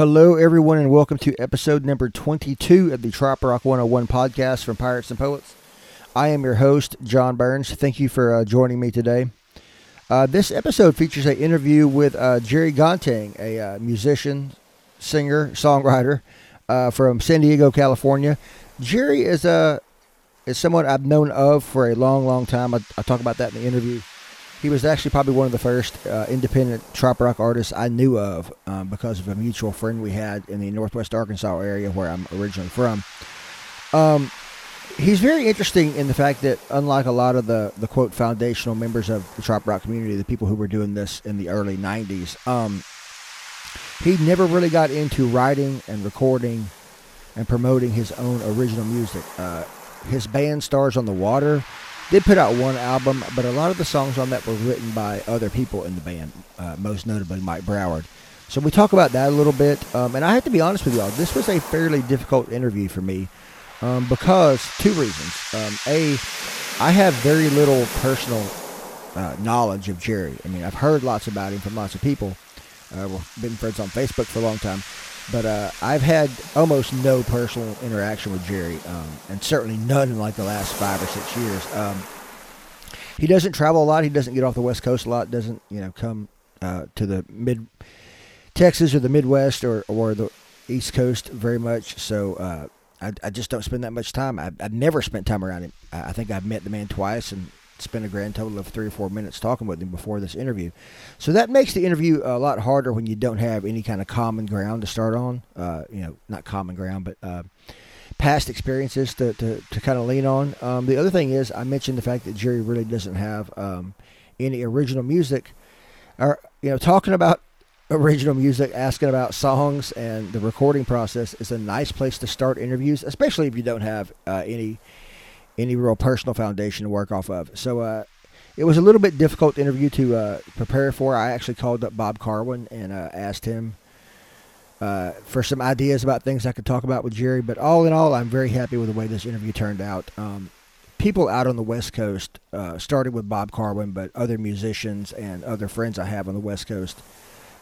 Hello, everyone, and welcome to episode number 22 of the Trop Rock 101 podcast from Pirates and Poets. I am your host, John Burns. Thank you for uh, joining me today. Uh, this episode features an interview with uh, Jerry Gontang, a uh, musician, singer, songwriter uh, from San Diego, California. Jerry is a is someone I've known of for a long, long time. I, I talk about that in the interview. He was actually probably one of the first uh, independent Trop Rock artists I knew of um, because of a mutual friend we had in the Northwest Arkansas area where I'm originally from. Um, he's very interesting in the fact that, unlike a lot of the, the quote foundational members of the Trop Rock community, the people who were doing this in the early 90s, um, he never really got into writing and recording and promoting his own original music. Uh, his band Stars on the Water did put out one album, but a lot of the songs on that were written by other people in the band, uh, most notably Mike Broward. So we talk about that a little bit. Um, and I have to be honest with y'all, this was a fairly difficult interview for me um, because two reasons. Um, a, I have very little personal uh, knowledge of Jerry. I mean, I've heard lots about him from lots of people. Uh, we've been friends on Facebook for a long time. But uh, I've had almost no personal interaction with Jerry, um, and certainly none in like the last five or six years. Um, he doesn't travel a lot. He doesn't get off the West Coast a lot. Doesn't you know come uh, to the mid Texas or the Midwest or or the East Coast very much. So uh, I, I just don't spend that much time. I, I've never spent time around him. I think I've met the man twice and spent a grand total of three or four minutes talking with him before this interview. So that makes the interview a lot harder when you don't have any kind of common ground to start on. Uh, you know, not common ground, but uh, past experiences to, to, to kind of lean on. Um, the other thing is, I mentioned the fact that Jerry really doesn't have um, any original music. Or, you know, talking about original music, asking about songs and the recording process is a nice place to start interviews, especially if you don't have uh, any any real personal foundation to work off of. So uh, it was a little bit difficult interview to uh, prepare for. I actually called up Bob Karwin and uh, asked him uh, for some ideas about things I could talk about with Jerry. But all in all, I'm very happy with the way this interview turned out. Um, people out on the West Coast uh, started with Bob Karwin, but other musicians and other friends I have on the West Coast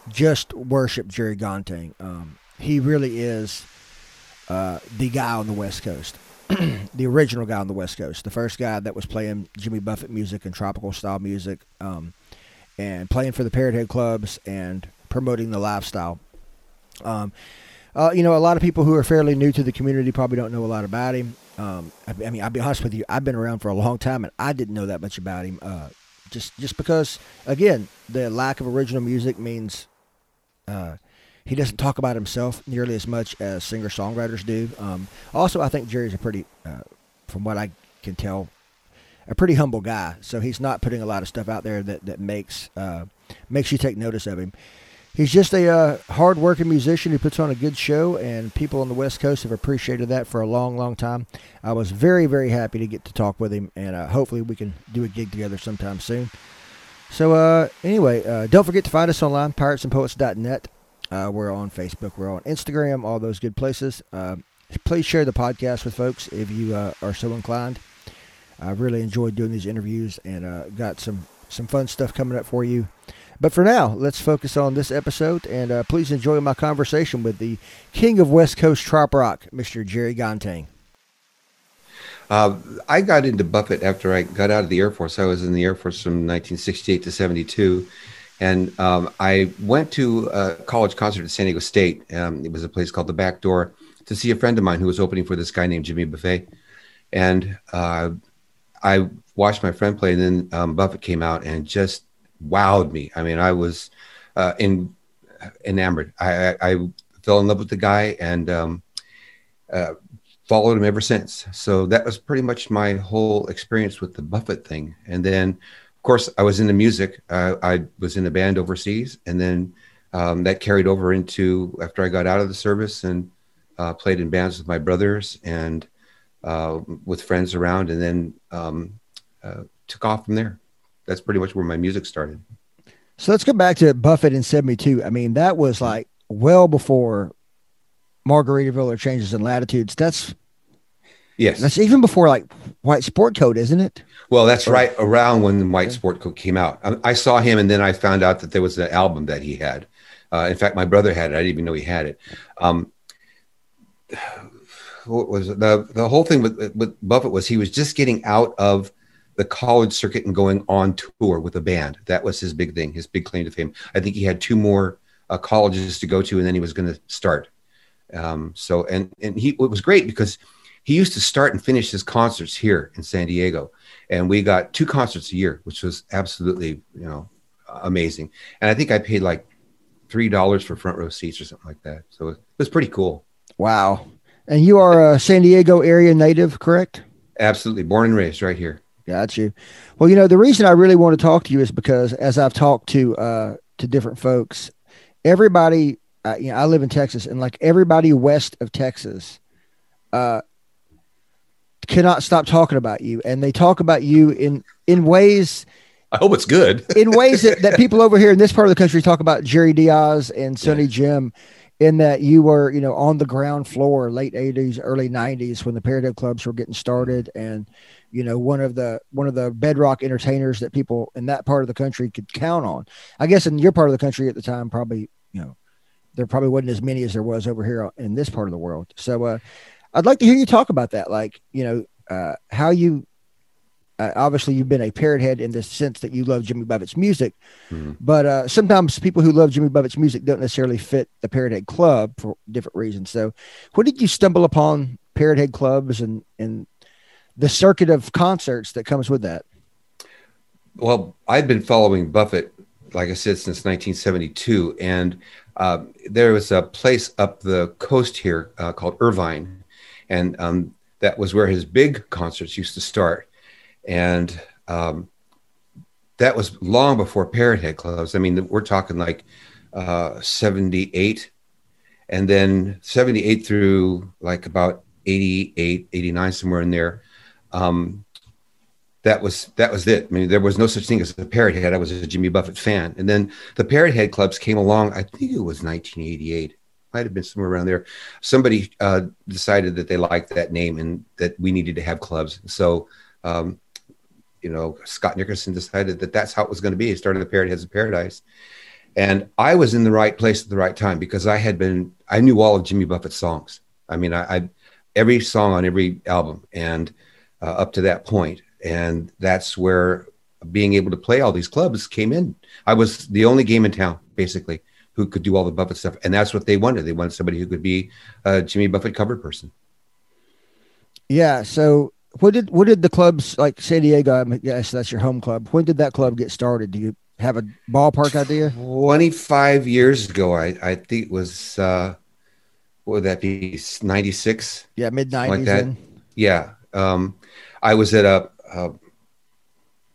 just worship Jerry Gontang. Um, he really is uh, the guy on the West Coast. the original guy on the West Coast, the first guy that was playing Jimmy Buffett music and tropical style music, um, and playing for the Parrot Head clubs and promoting the lifestyle. Um, uh, you know, a lot of people who are fairly new to the community probably don't know a lot about him. Um, I, I, mean, I'll be honest with you, I've been around for a long time and I didn't know that much about him. Uh, just just because, again, the lack of original music means uh, he doesn't talk about himself nearly as much as singer songwriters do. Um, also, I think Jerry's a pretty, uh, from what I can tell, a pretty humble guy. So he's not putting a lot of stuff out there that that makes uh, makes you take notice of him. He's just a uh, hard-working musician who puts on a good show, and people on the West Coast have appreciated that for a long, long time. I was very, very happy to get to talk with him, and uh, hopefully we can do a gig together sometime soon. So uh, anyway, uh, don't forget to find us online, piratesandpoets.net. Uh, we're on Facebook. We're on Instagram. All those good places. Uh, please share the podcast with folks if you uh, are so inclined. I really enjoyed doing these interviews and uh, got some some fun stuff coming up for you. But for now, let's focus on this episode and uh, please enjoy my conversation with the king of West Coast Trop Rock, Mr. Jerry Gontang. Uh, I got into Buffett after I got out of the Air Force. I was in the Air Force from 1968 to 72 and um, I went to a college concert at San Diego State. Um, it was a place called the Back Door to see a friend of mine who was opening for this guy named Jimmy Buffett. And uh, I watched my friend play, and then um, Buffett came out and just wowed me. I mean, I was uh, in, enamored. I, I, I, fell in love with the guy and um, uh, followed him ever since. So that was pretty much my whole experience with the Buffett thing. And then of course, I was into music. Uh, I was in a band overseas, and then um, that carried over into after I got out of the service and uh, played in bands with my brothers and uh, with friends around, and then um, uh, took off from there. That's pretty much where my music started. So let's go back to Buffett in '72. I mean, that was like well before Margaritaville or Changes in Latitudes. That's yes, that's even before like White Sport Coat, isn't it? Well, that's right around when the White Sport Coat came out. I, I, saw him, and then I found out that there was an album that he had Uh, in fact, my brother had it. I didn't even know he had it. Um, what was it? the the whole thing with with Buffett was he was just getting out of the college circuit and going on tour with a band. That was his big thing, his big claim to fame. I think he had two more uh, colleges to go to, and then he was going to start. Um, so and and he it was great because he used to start and finish his concerts here in San Diego, and we got two concerts a year, which was absolutely you know amazing. And I think I paid like three dollars for front row seats or something like that. So it was pretty cool. Wow. And you are a San Diego area native, correct? Absolutely, born and raised right here. Got you. Well, you know the reason I really want to talk to you is because as I've talked to uh, to different folks, everybody, uh, you know, I live in Texas, and like everybody west of Texas, uh, cannot stop talking about you, and they talk about you in in ways. I hope it's good. in ways that, that people over here in this part of the country talk about Jerry Diaz and Sonny yeah. Jim, in that you were, you know, on the ground floor, late '80s, early '90s, when the Parrothead clubs were getting started, and you know, one of the one of the bedrock entertainers that people in that part of the country could count on. I guess in your part of the country at the time, probably, you know, there probably wasn't as many as there was over here in this part of the world. So, uh, I'd like to hear you talk about that, like, you know, uh, how you uh, obviously you've been a parrot head in the sense that you love Jimmy Buffett's music, mm-hmm. but uh, sometimes people who love Jimmy Buffett's music don't necessarily fit the Parrot Head Club for different reasons. So, when did you stumble upon Parrot Head clubs and and the circuit of concerts that comes with that? Well, I've been following Buffett, like I said, since 1972, and uh, there was a place up the coast here uh, called Irvine, and um, that was where his big concerts used to start. And um, that was long before Parrot Head closed. I mean, we're talking like uh, 78 and then 78 through like about 88 89 somewhere in there um, that was that was it. I mean there was no such thing as a parrot head. I was a jimmy buffett fan. And then the parrot head clubs came along i think it was 1988 might have been somewhere around there somebody uh, decided that they liked that name and that we needed to have clubs so um, you know, Scott Nickerson decided that that's how it was going to be. He started the Parrot Heads of Paradise. And I was in the right place at the right time because I had been, I knew all of Jimmy Buffett's songs. I mean, I, I every song on every album and uh, up to that point. And that's where being able to play all these clubs came in. I was the only game in town, basically, who could do all the Buffett stuff. And that's what they wanted. They wanted somebody who could be a Jimmy Buffett cover person. Yeah. So what did what did the clubs like San Diego? I guess that's your home club. When did that club get started? Do you have a ballpark idea? Twenty five years ago, I I think it was. uh What would that be? Ninety six. Yeah, mid nineties. Like that. Yeah. Um, I was at a, a,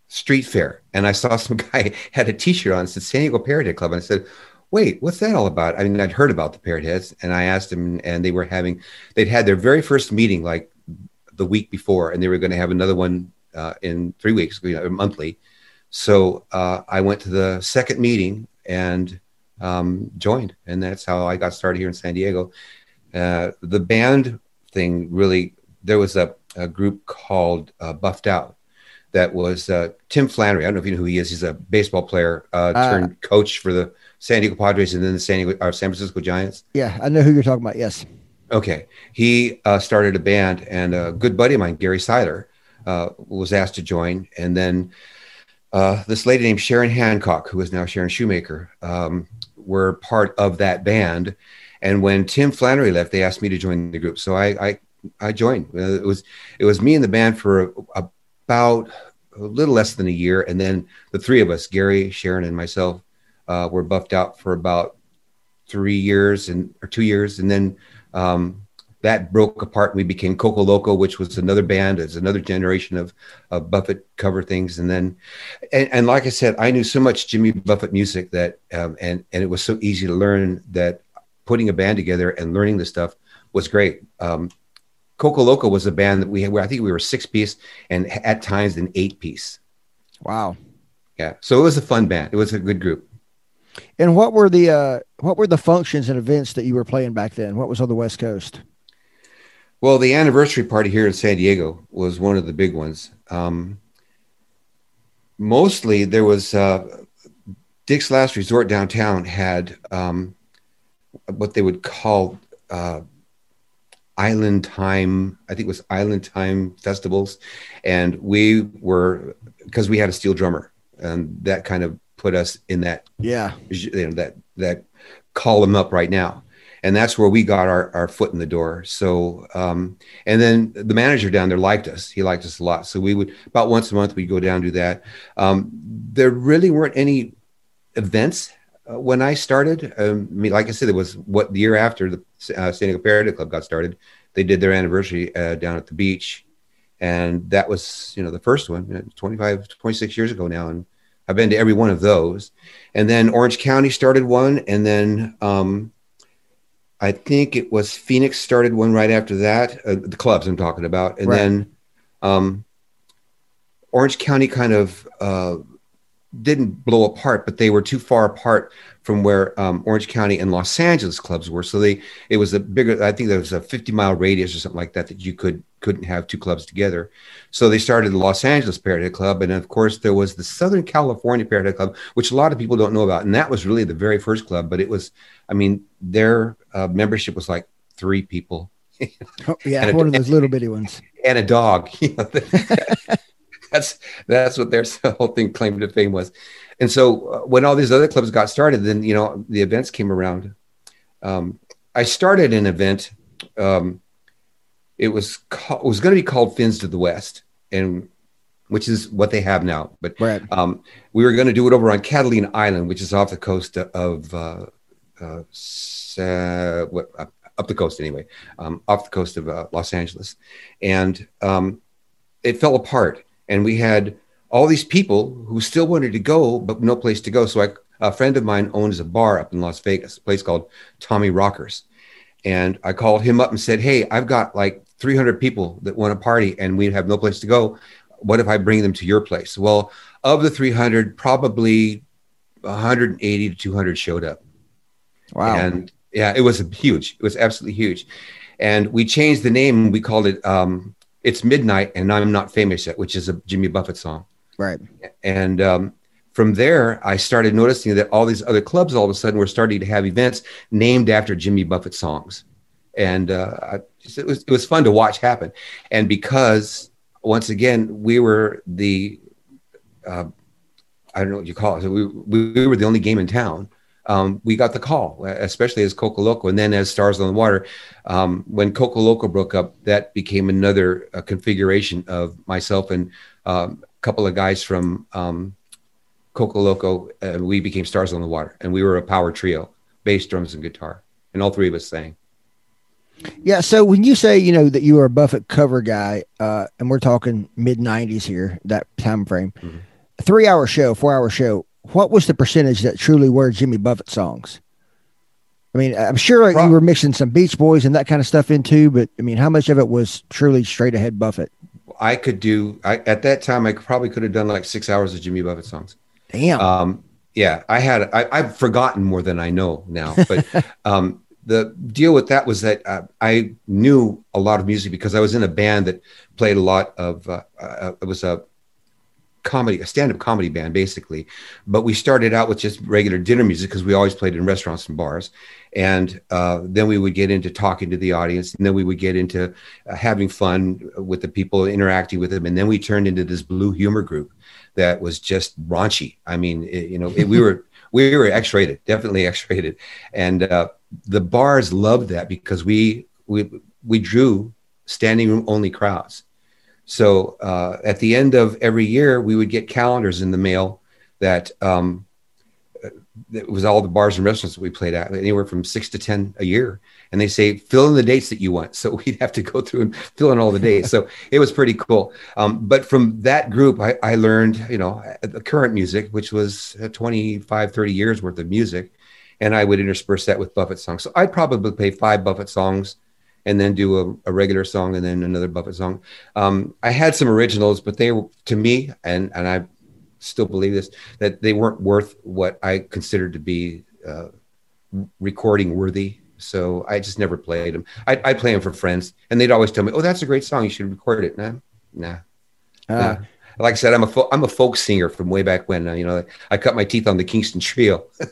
street fair and I saw some guy had a T-shirt on. Said San Diego Head Club, and I said, "Wait, what's that all about?" I mean, I'd heard about the Parrot Heads, and I asked them, and they were having, they'd had their very first meeting like the week before, and they were going to have another one uh, in three weeks, you know, monthly. So uh, I went to the second meeting and um, joined, and that's how I got started here in San Diego. Uh, the band thing really, there was a, a group called uh, Buffed Out that was uh, Tim Flannery. I don't know if you know who he is. He's a baseball player uh, turned coach for the San Diego Padres and then the San Diego, San Francisco Giants. Yeah, I know who you're talking about. Yes. Okay. He uh, started a band, and a good buddy of mine, Gary Seiler, uh, was asked to join. And then uh, this lady named Sharon Hancock, who is now Sharon Shoemaker, um, were part of that band. And when Tim Flannery left, they asked me to join the group. So I, I, I joined. Uh, it was it was me and the band for about a little less than a year, and then the three of us, Gary, Sharon, and myself, uh, were buffed out for about three years and or two years, and then um, that broke apart. We became Coco Loco, which was another band. It's another generation of, of Buffett cover things. And then, and, and, like I said, I knew so much Jimmy Buffett music that, um, and and it was so easy to learn that putting a band together and learning this stuff was great. Um, Coco Loco was a band that we had where I think we were six piece and at times an eight piece. Wow. Yeah. So it was a fun band. It was a good group. And what were the uh, what were the functions and events that you were playing back then? What was on the West Coast? Well, the anniversary party here in San Diego was one of the big ones. Um, mostly, there was uh, Dick's Last Resort downtown had um, what they would call uh, island time. I think it was island time festivals, and we were because we had a steel drummer, and that kind of put us in that yeah. you know that that call them up right now. And that's where we got our, our foot in the door. So um, and then the manager down there liked us. He liked us a lot. So we would about once a month we'd go down do that. Um, there really weren't any events uh, when i started. Um, i mean like i said it was what the year after the uh, san diego parody club got started they did their anniversary uh, down at the beach. And that was you know the first one 25 26 years ago now. And i've been to every one of those. And then orange county started one and then um, i think it was phoenix started one right after that uh, the clubs i'm talking about. And Right. then um, orange county kind of uh, didn't blow apart but they were too far apart from where um, orange county and los angeles clubs were. So they it was a bigger i think there was a 50 mile radius or something like that that you could couldn't have two clubs together so they started the los angeles parody club and of course there was the southern california parody club which a lot of people don't know about and that was really the very first club but it was i mean their uh, membership was like three people Oh, yeah And a- one of those little bitty ones and a dog. You know, that's that's what their whole thing claim to fame was. And so uh, when all these other clubs got started, then you know the events came around. Um, I started an event. Um, it was it was going to be called Fins to the West, and which is what they have now. But right um, we were going to do it over on Catalina Island, which is off the coast of uh, uh, what, uh, up the coast anyway, um, off the coast of uh, Los Angeles, and um, it fell apart. And we had all these people who still wanted to go, but no place to go. So I, a friend of mine owns a bar up in Las Vegas, a place called Tommy Rockers, and I called him up and said, "Hey, I've got like 300 people that want to party, and we have no place to go. What if I bring them to your place?" Well, of the 300, probably 180 to 200 showed up. wow And yeah, it was huge. It was absolutely huge. And we changed the name. We called it um, "It's Midnight and I'm Not Famous Yet," which is a Jimmy Buffett song. right And um, from there, I started noticing that all these other clubs all of a sudden were starting to have events named after Jimmy Buffett songs. And uh, it was it was fun to watch happen. And because once again we were the uh, I don't know what you call it. We, we, we were the only game in town. Um, we got the call, especially as Coco Loco, and then as Stars on the Water. Um, when Coco Loco broke up, that became another uh, configuration of myself and um, a couple of guys from um, Coco Loco. Uh, we became Stars on the Water, and we were a power trio: bass, drums, and guitar, and all three of us sang. Yeah. So when you say you know that you were a Buffett cover guy, uh, and we're talking mid '90s here, that time frame, Mhm. three hour show, four hour show. What was the percentage that truly were Jimmy Buffett songs? I mean, I'm sure Pro- you were mixing some Beach Boys and that kind of stuff in too, but I mean, how much of it was truly straight ahead Buffett? I could do. I, at that time, I probably could have done like six hours of Jimmy Buffett songs. Damn. Um, yeah, I had. I, I've forgotten more than I know now. But um, the deal with that was that uh, I knew a lot of music because I was in a band that played a lot of. Uh, uh, it was a comedy, a stand-up comedy band, basically. But we started out with just regular dinner music because we always played in restaurants and bars, and uh, then we would get into talking to the audience, and then we would get into uh, having fun with the people, interacting with them, and then we turned into this blue humor group that was just raunchy. I mean, it, you know, it, we were we were X-rated, definitely X-rated, and uh, the bars loved that because we we we drew standing room only crowds. So uh, at the end of every year, we would get calendars in the mail that um, it was all the bars and restaurants that we played at, anywhere from six to ten a year. And they say fill in the dates that you want. So we'd have to go through and fill in all the dates. so it was pretty cool. Um, but from that group, I, I learned, you know, the current music, which was uh, 25, 30 years worth of music. And I would intersperse that with Buffett songs. So I'd probably play five Buffett songs and then do a, a regular song and then another Buffett song. Um, I had some originals, but they were to me, and and I still believe this that they weren't worth what I considered to be uh, recording worthy. So I just never played them. I I play them for friends, and they'd always tell me, "Oh, that's a great song. You should record it." Nah, nah. Uh, like I said, I'm a fo- I'm a folk singer from way back when. Uh, you know, I cut my teeth on the Kingston Trio.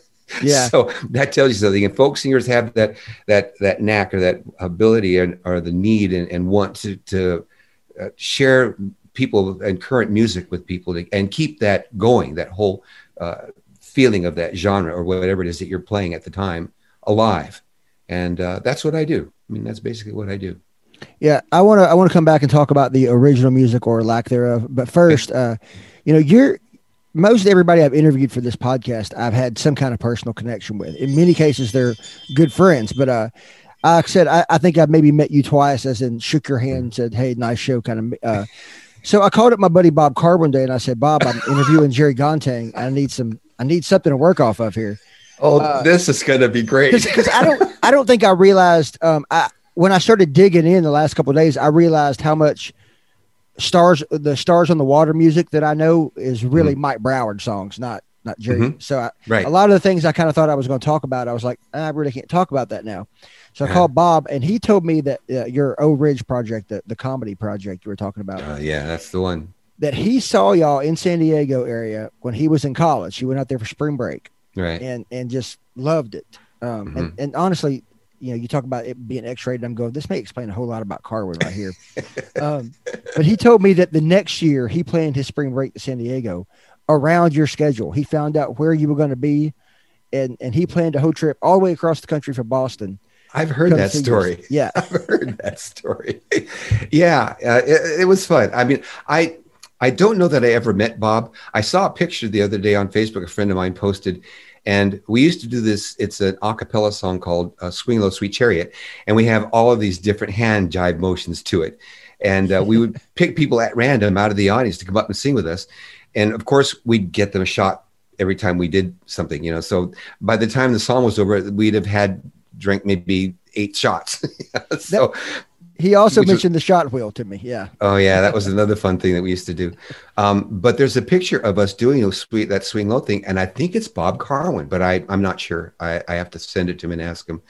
Yeah. so that tells you something. And folk singers have that that that knack or that ability and or the need and, and want to to uh, share people and current music with people to, and keep that going. That whole uh, feeling of that genre or whatever it is that you're playing at the time alive. And uh, that's what I do. I mean, that's basically what I do. Yeah, I want to I want to come back and talk about the original music or lack thereof. But first, uh, you know, you're most everybody I've interviewed for this podcast, I've had some kind of personal connection with. In many cases, they're good friends. But uh, like I said, I, I think I've maybe met you twice, as in shook your hand and said, "Hey, nice show," kind of. Uh, so I called up my buddy Bob Carr one day and I said, "Bob, I'm interviewing Jerry Gontang. I need some I need something to work off of here." Oh, uh, this is going to be great. Because I don't I don't think I realized um, I when I started digging in the last couple days, I realized how much stars the stars on the water music that I know is really mm-hmm. Mike Broward songs, not not Jerry. Mm-hmm. So I, right. a lot of the things I kind of thought I was going to talk about, I was like, I really can't talk about that now. So I uh-huh. called Bob, and he told me that uh, your O Ridge project, the, the comedy project you were talking about, uh, yeah, that's the one. That he saw y'all in San Diego area when he was in college. He went out there for spring break, right, and and just loved it. Um, mm-hmm. and and honestly, you know, you talk about it being X-rated. I'm going. This may explain a whole lot about Carwood right here. um, but he told me that the next year he planned his spring break to San Diego around your schedule. He found out where you were going to be, and and he planned a whole trip all the way across the country from Boston. I've heard that story. Yeah, I've heard that story. yeah, uh, it, it was fun. I mean, I I don't know that I ever met Bob. I saw a picture the other day on Facebook. A friend of mine posted and we used to do this. It's an a cappella song called uh, Swing Low Sweet Chariot. And we have all of these different hand jive motions to it. And uh, we would pick people at random out of the audience to come up and sing with us. And of course, we'd get them a shot every time we did something, you know. So by the time the song was over, we'd have had drank maybe eight shots. so he also mentioned was, the shot wheel to me. Yeah. Oh yeah, that was another fun thing that we used to do. Um, but there's a picture of us doing those sweet that swing low thing, and I think it's Bob Karwin, but I I'm not sure. I, I have to send it to him and ask him.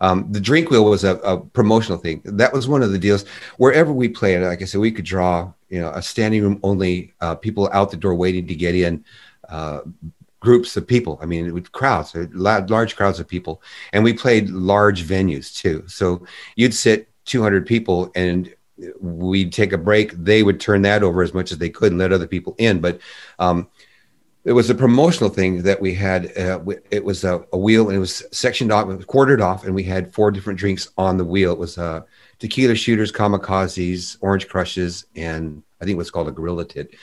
Um, the drink wheel was a, a, promotional thing. That was one of the deals. Wherever we played, like I said, we could draw you know a standing room only, uh, people out the door waiting to get in. Uh, groups of people. I mean, with crowds, large crowds of people, and we played large venues too. So you'd sit 200 people and we'd take a break they would turn that over as much as they could and let other people in. But um, it was a promotional thing that we had uh, it was a, a, wheel and it was sectioned off quartered off and we had four different drinks on the wheel. It was uh, tequila shooters kamikazes orange crushes and i think what's called a gorilla tit.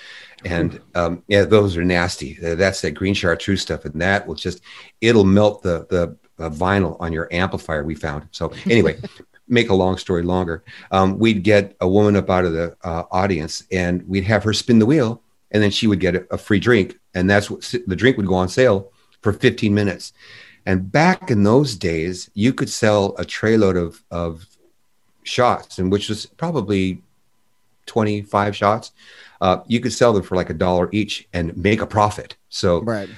And um, yeah those are nasty. That's that green chartreuse stuff and that will just it'll melt the the uh, vinyl on your amplifier we found. So anyway make a long story longer, um, we'd get a woman up out of the uh, audience and we'd have her spin the wheel and then she would get a, a, free drink. And that's what the drink would go on sale for 15 minutes. And back in those days, you could sell a tray load of, of shots, and which was probably 25 shots. Uh, you could sell them for like a dollar each and make a profit. So, right.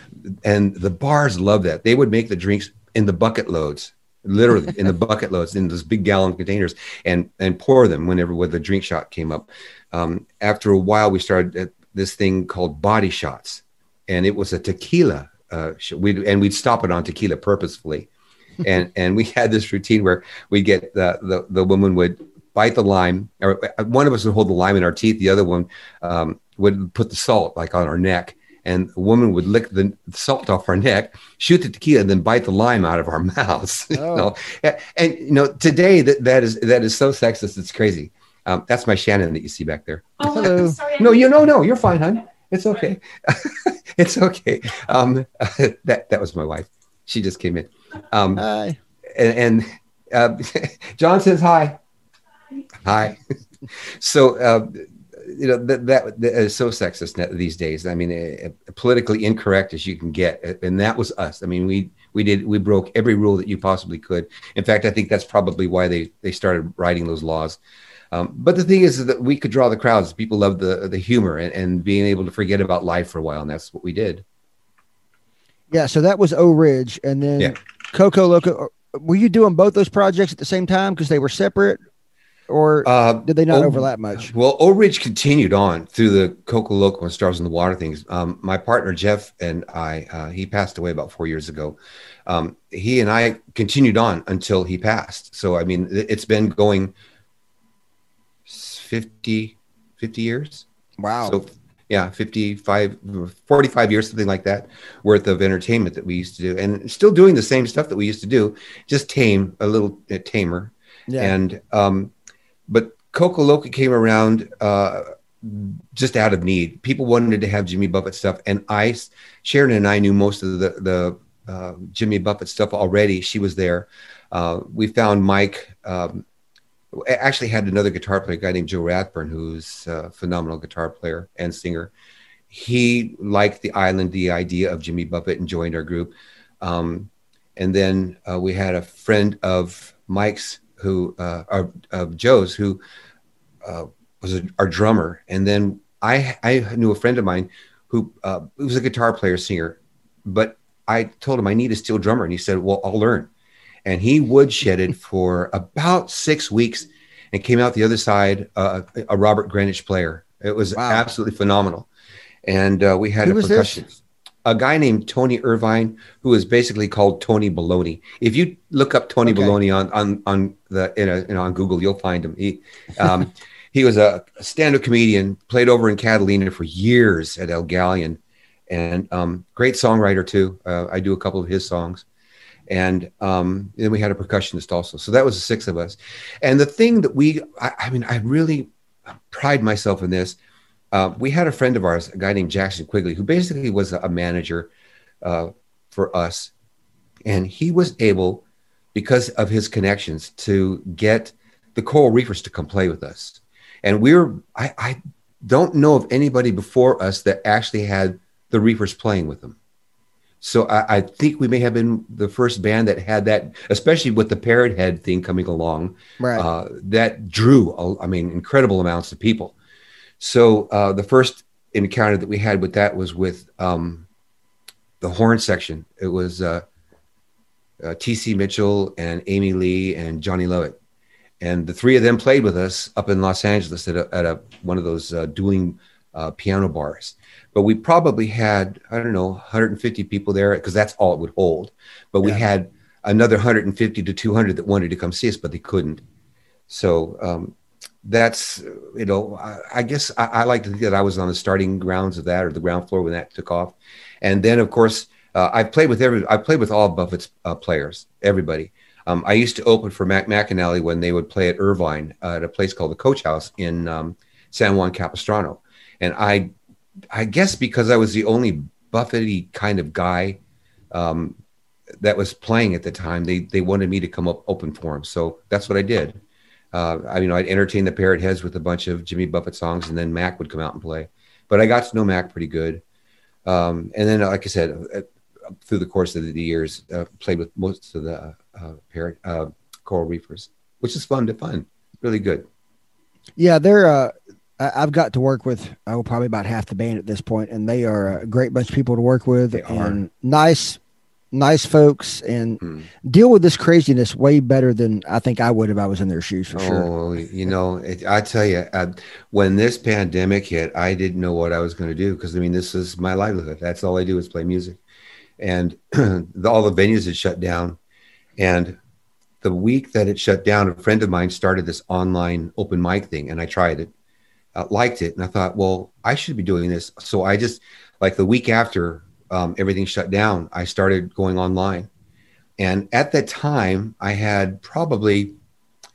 and the bars love that. They would make the drinks in the bucket loads literally in the bucket loads in those big gallon containers and and pour them whenever with the drink shot came up. Um, after a while, we started this thing called body shots, and it was a tequila. Uh, we and we'd stop it on tequila purposefully, and and we had this routine where we get the, the the woman would bite the lime, or uh, one of us would hold the lime in our teeth, the other one um, would put the salt like on our neck, and a woman would lick the salt off our neck, shoot the tequila, and then bite the lime out of our mouths. Oh. you know? And you know, today that that is that is so sexist, it's crazy. Um, that's my Shannon that you see back there. Oh, Hello. Sorry, no, you no, no, you're fine, hon. It's okay. it's okay. Um, that that was my wife. She just came in. Um, hi. And, and uh, John says hi. Hi. so uh, you know that, that, that is so sexist these days. I mean, uh, politically incorrect as you can get, and that was us. I mean, we we did we broke every rule that you possibly could. In fact, I think that's probably why they they started writing those laws. Um, but the thing is that we could draw the crowds. People love the the humor and, and being able to forget about life for a while, and that's what we did. Yeah, so that was O Ridge, and then yeah. Coco Loco. Were you doing both those projects at the same time because they were separate? Or uh, did they not o- overlap much? Well, O Ridge continued on through the Coco Loco and Stars in the Water things. Um, my partner Jeff and I, uh, he passed away about four years ago. Um, he and I continued on until he passed. So, I mean, it's been going 50, 50 years. Wow. So yeah 55 45 years something like that worth of entertainment that we used to do and still doing the same stuff that we used to do just tame a little uh, tamer yeah. and um but coco loco came around uh just out of need people wanted to have jimmy buffett stuff and i sharon and i knew most of the the uh, jimmy buffett stuff already she was there uh, we found mike um, actually had another guitar player, a guy named Joe Rathburn, who's a phenomenal guitar player and singer. He liked the island, the idea of Jimmy Buffett, and joined our group. Um, and then uh, we had a friend of Mike's, who uh, of Joe's, who uh, was a, our drummer. And then I I knew a friend of mine who uh, was a guitar player, singer, but I told him I need a steel drummer, and he said, "Well, I'll learn." and he woodshedded for about six weeks and came out the other side uh, a Robert Greenidge player. It was wow. absolutely phenomenal. And uh, we had Who a percussion. A guy named Tony Irvine, who is basically called Tony Baloney. If you look up Tony okay. Baloney on on on the in a, you know, on Google, you'll find him. He um, he was a stand-up comedian, played over in Catalina for years at El Galleon, and um, great songwriter too. Uh, I do a couple of his songs and um, then we had a percussionist also. So that was the six of us. And the thing that we, I, I mean, I really pride myself in this. Uh, we had a friend of ours, a guy named Jackson Quigley, who basically was a manager uh, for us, and he was able, because of his connections, to get the Coral Reefers to come play with us. And we were, I, I don't know of anybody before us that actually had the Reefers playing with them. So I, I, think we may have been the first band that had that, especially with the Parrot Head thing coming along. Right. Uh, that drew, I mean, incredible amounts of people. So uh, the first encounter that we had with that was with um, the horn section. It was uh, uh T.C. Mitchell and Amy Lee and Johnny Lovell, and the three of them played with us up in Los Angeles at a, at a one of those uh, dueling uh, piano bars but we probably had I don't know 150 people there because that's all it would hold. But we yeah. had another 150 to 200 that wanted to come see us, but they couldn't. So um, that's you know I, I guess I, I, like to think that I was on the starting grounds of that or the ground floor when that took off, and then of course uh, I played with every I played with all Buffett's uh, players, everybody. Um, I used to open for Mac McAnally when they would play at Irvine uh, at a place called the Coach House in um, San Juan Capistrano, and I I guess because I was the only Buffety kind of guy um, that was playing at the time, they they wanted me to come up open for him, So that's what I did. Uh, I mean, I'd entertain the Parrot Heads with a bunch of Jimmy Buffett songs, and then Mac would come out and play. But I got to know Mac pretty good. Um, and then, like I said, uh, through the course of the years, uh, played with most of the uh, Parrot uh, Coral Reefers, which is fun to fun, really good. Yeah, they're uh, I've got to work with oh probably about half the band at this point, and they are a great bunch of people to work with, they and are. nice, nice folks, and hmm. deal with this craziness way better than I think I would if I was in their shoes for oh, sure. you know, it, I tell you, uh, when this pandemic hit, I didn't know what I was going to do because I mean, this is my livelihood. That's all I do is play music, and the, all the venues had shut down, and the week that it shut down, a friend of mine started this online open mic thing, and I tried it uh, liked it, and I thought, well, I should be doing this. So I just like the week after um, everything shut down, I started going online, and at that time, I had probably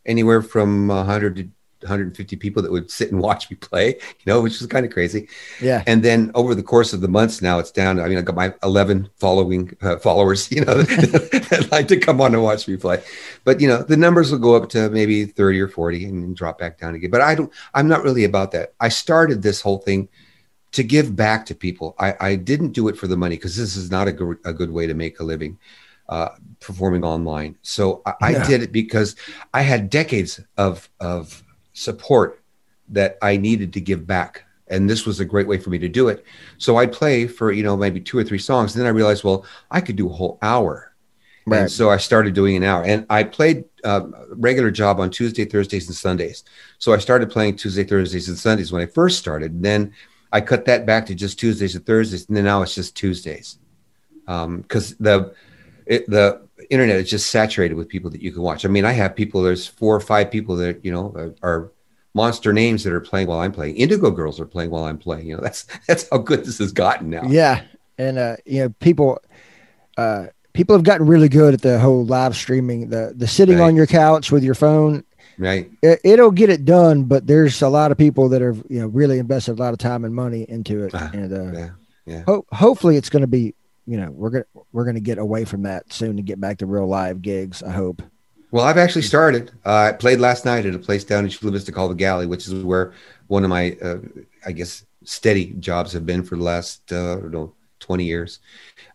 anywhere from 100 to 150 people that would sit and watch me play, you know, which is kind of crazy. Yeah. And then over the course of the months, now it's down. I mean, I got my 11 following uh, followers, you know, that like to come on and watch me play. But you know, the numbers will go up to maybe 30 or 40 and drop back down again. But I don't. I'm not really about that. I started this whole thing to give back to people. I, I didn't do it for the money because this is not a good, a good way to make a living uh, performing online. So I, yeah. I, did it because I had decades of of support that I needed to give back. And this was a great way for me to do it. So I'd play for, you know, maybe two or three songs. And then I realized, well, I could do a whole hour. Right. And so I started doing an hour, and I played uh, regular job on Tuesday, Thursdays, and Sundays. So I started playing Tuesday, Thursdays, and Sundays when I first started. Then I cut that back to just Tuesdays and Thursdays, and then now it's just Tuesdays because um, the it, the internet is just saturated with people that you can watch. I mean, I have people. There's four or five people that you know are, are monster names that are playing while I'm playing. Indigo Girls are playing while I'm playing. You know, that's that's how good this has gotten now. Yeah, and uh, you know, people. Uh, people have gotten really good at the whole live streaming, the the sitting right. on your couch with your phone. Right. It, will get it done, but there's a lot of people that are you know really invested a lot of time and money into it, uh, and uh, yeah, yeah. Ho- hopefully it's going to be you know we're gonna we're gonna get away from that soon to get back to real live gigs. I hope. Well, I've actually started. Uh, I played last night at a place down in Chula Vista called the Galley, which is where one of my, uh, I guess, steady jobs have been for the last, uh, I don't know, 20 years.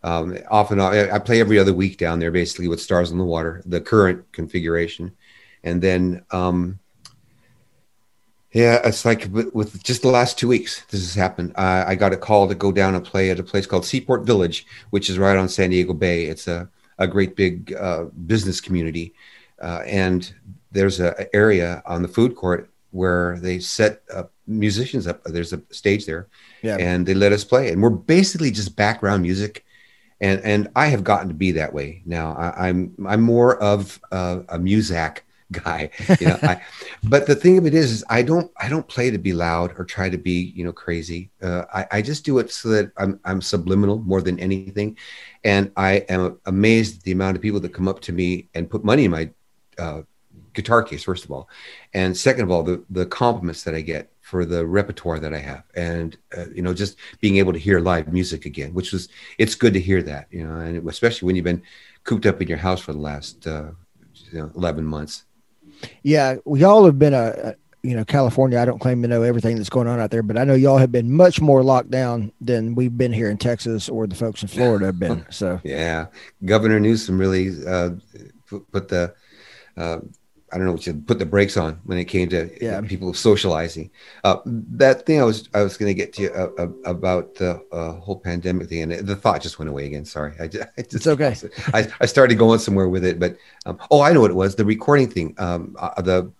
Um, off and on, I play every other week down there, basically with Stars on the Water, the current configuration, and then um, yeah, it's like with just the last two weeks, this has happened. Uh, I got a call to go down and play at a place called Seaport Village, which is right on San Diego Bay. It's a, a great big uh, business community. Uh, and there's an area on the food court where they set up musicians up. There's a stage there, yeah. and they let us play. And we're basically just background music and and I have gotten to be that way now. I, am I'm, I'm more of a, a Muzak guy, you know. I, but the thing of it is, is I don't I don't play to be loud or try to be you know crazy. Uh, I I just do it so that I'm I'm subliminal more than anything, and I am amazed at the amount of people that come up to me and put money in my uh, guitar case first of all, and second of all the the compliments that I get for the repertoire that I have, and uh, you know, just being able to hear live music again, which was it's good to hear that, you know, and especially when you've been cooped up in your house for the last uh, you know, eleven months. Yeah, we all have been a, a, you know California. I don't claim to know everything that's going on out there, but I know y'all have been much more locked down than we've been here in Texas or the folks in Florida have been. So yeah, Governor Newsom really uh, put the uh, I don't know what you put the brakes on when it came to yeah. people socializing. Uh, that thing I was I was going to get to you uh, uh, about the uh, whole pandemic thing, and the thought just went away again. Sorry, I just, I just it's okay. I, I started going somewhere with it, but um, oh, I know what it was. The recording thing, um, uh, the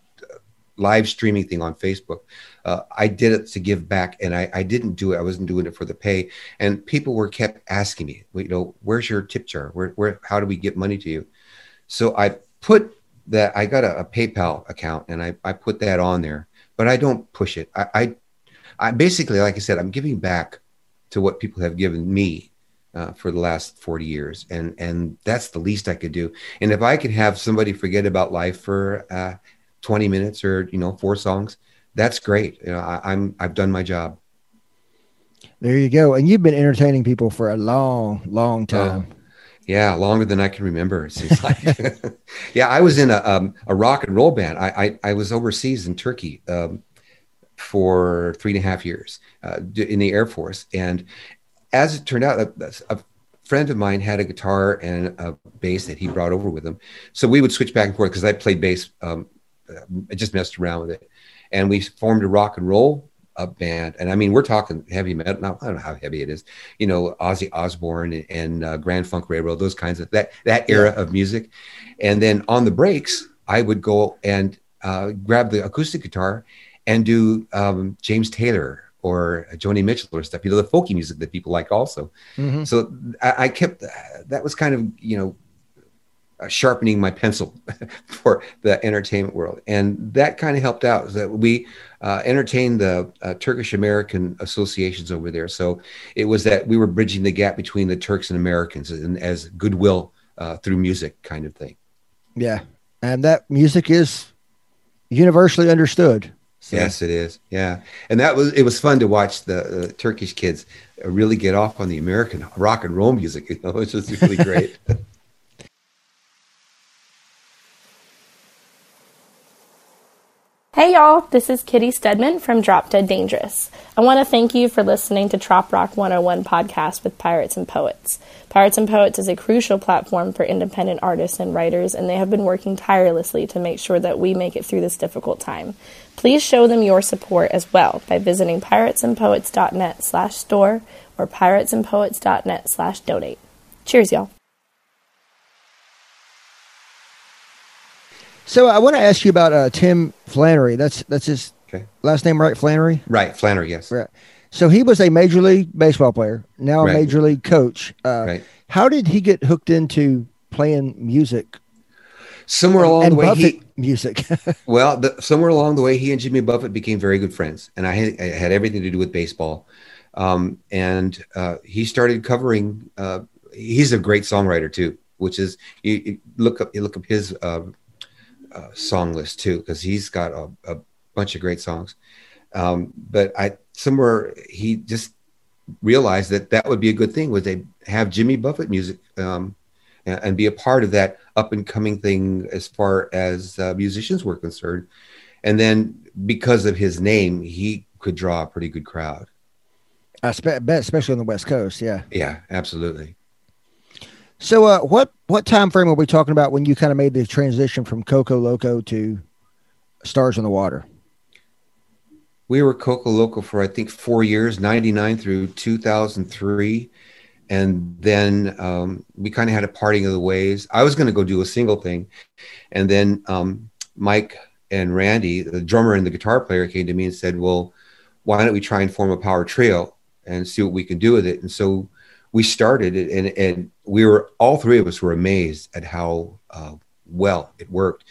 live streaming thing on Facebook. Uh, I did it to give back, and I, I didn't do it. I wasn't doing it for the pay, and people were kept asking me, you know, where's your tip jar? Where where how do we get money to you? So I put that I got a, a, PayPal account and I, I put that on there, but I don't push it. I, I, I basically, like I said, I'm giving back to what people have given me uh, for the last 40 years. And, and that's the least I could do. And if I could have somebody forget about life for uh, 20 minutes or, you know, four songs, that's great. You know, I, I'm, I've done my job. There you go. And you've been entertaining people for a long, long oh, time. Oh yeah, longer than I can remember. It seems like. yeah, I was in a um, a rock and roll band. I I, I was overseas in Turkey um, for three and a half years uh, in the Air Force, and as it turned out, a, a, friend of mine had a guitar and a bass that he brought over with him. So we would switch back and forth because I played bass. Um, I just messed around with it, and we formed a rock and roll a band, and I mean, we're talking heavy metal. Now, I don't know how heavy it is. You know, Ozzy Osbourne and, and uh, Grand Funk Railroad, those kinds of that that era of music. And then on the breaks, I would go and uh, grab the acoustic guitar and do um, James Taylor or Joni Mitchell or stuff. You know, the folky music that people like also. Mm-hmm. So I, I kept that was kind of you know uh, sharpening my pencil for the entertainment world, and that kind of helped out. That we uh, entertained the uh, Turkish American associations over there, so it was that we were bridging the gap between the Turks and Americans, and as goodwill uh, through music, kind of thing. Yeah, and that music is universally understood. So. Yes, it is. Yeah, and that was it was fun to watch the Turkish kids really get off on the American rock and roll music. You know, it was just really great. Hey y'all, this is Kitty Stedman from Drop Dead Dangerous. I want to thank you for listening to Trop Rock 101 podcast with Pirates and Poets. Pirates and Poets is a crucial platform for independent artists and writers, and they have been working tirelessly to make sure that we make it through this difficult time. Please show them your support as well by visiting piratesandpoets.net slash store or piratesandpoets.net slash donate. Cheers, y'all. So I want to ask you about uh, Tim Flannery. That's that's his Okay. last name, right? Flannery. Right, Flannery. Yes. Right. So he was a major league baseball player, now a Right. major league coach. Uh, Right. How did he get hooked into playing music Somewhere along and the way, Buffett he music? well, the, somewhere along the way, he and Jimmy Buffett became very good friends, and I had, I had everything to do with baseball. Um, and uh, he started covering. Uh, he's a great songwriter too, which is you, you look up you look up his uh, song list too, because he's got a, a bunch of great songs. Um, but I somewhere he just realized that that would be a good thing was they have Jimmy Buffett music um, and, and be a part of that up and coming thing as far as uh, musicians were concerned. And then because of his name, he could draw a pretty good crowd. I bet, especially on the West Coast. Yeah. Yeah, absolutely. So, uh, what what time frame are we talking about when you kind of made the transition from Coco Loco to Stars on the Water? We were Coco Loco for I think four years, '99 through 2003, and then um, we kind of had a parting of the ways. I was going to go do a single thing, and then um, Mike and Randy, the drummer and the guitar player, came to me and said, "Well, why don't we try and form a power trio and see what we can do with it?" And so we started and and we were all three of us were amazed at how uh, well it worked.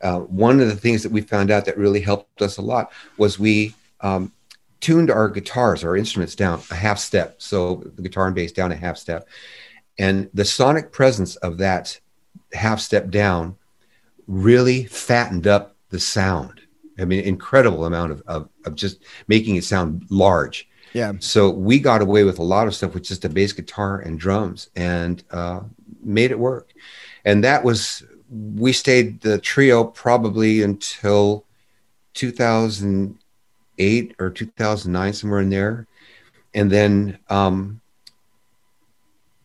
Uh, one of the things that we found out that really helped us a lot was we um, tuned our guitars, our instruments down a half step. So the guitar and bass down a half step. And the sonic presence of that half step down really fattened up the sound. I mean, incredible amount of, of, of just making it sound large. Yeah. So we got away with a lot of stuff with just a bass guitar and drums and uh, made it work. And that was, we stayed the trio probably until 2008 or 2009, somewhere in there. And then um,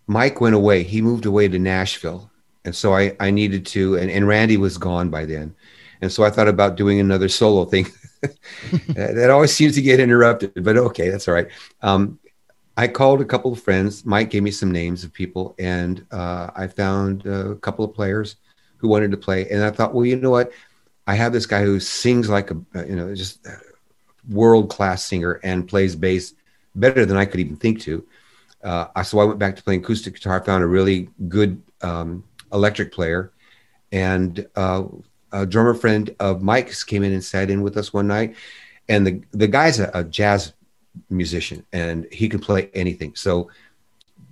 Mike went away. He moved away to Nashville. And so I, I needed to, and, and Randy was gone by then. And so I thought about doing another solo thing. that always seems to get interrupted, but okay, that's all right. Um, I called a couple of friends. Mike gave me some names of people, and uh, I found a couple of players who wanted to play. And I thought, well, you know what? I have this guy who sings like a, you know, just world class singer and plays bass better than I could even think to. Uh, so I went back to playing acoustic guitar. Found a really good um, electric player, and uh, a drummer friend of Mike's came in and sat in with us one night. And the the guy's a, a jazz musician, and he can play anything. So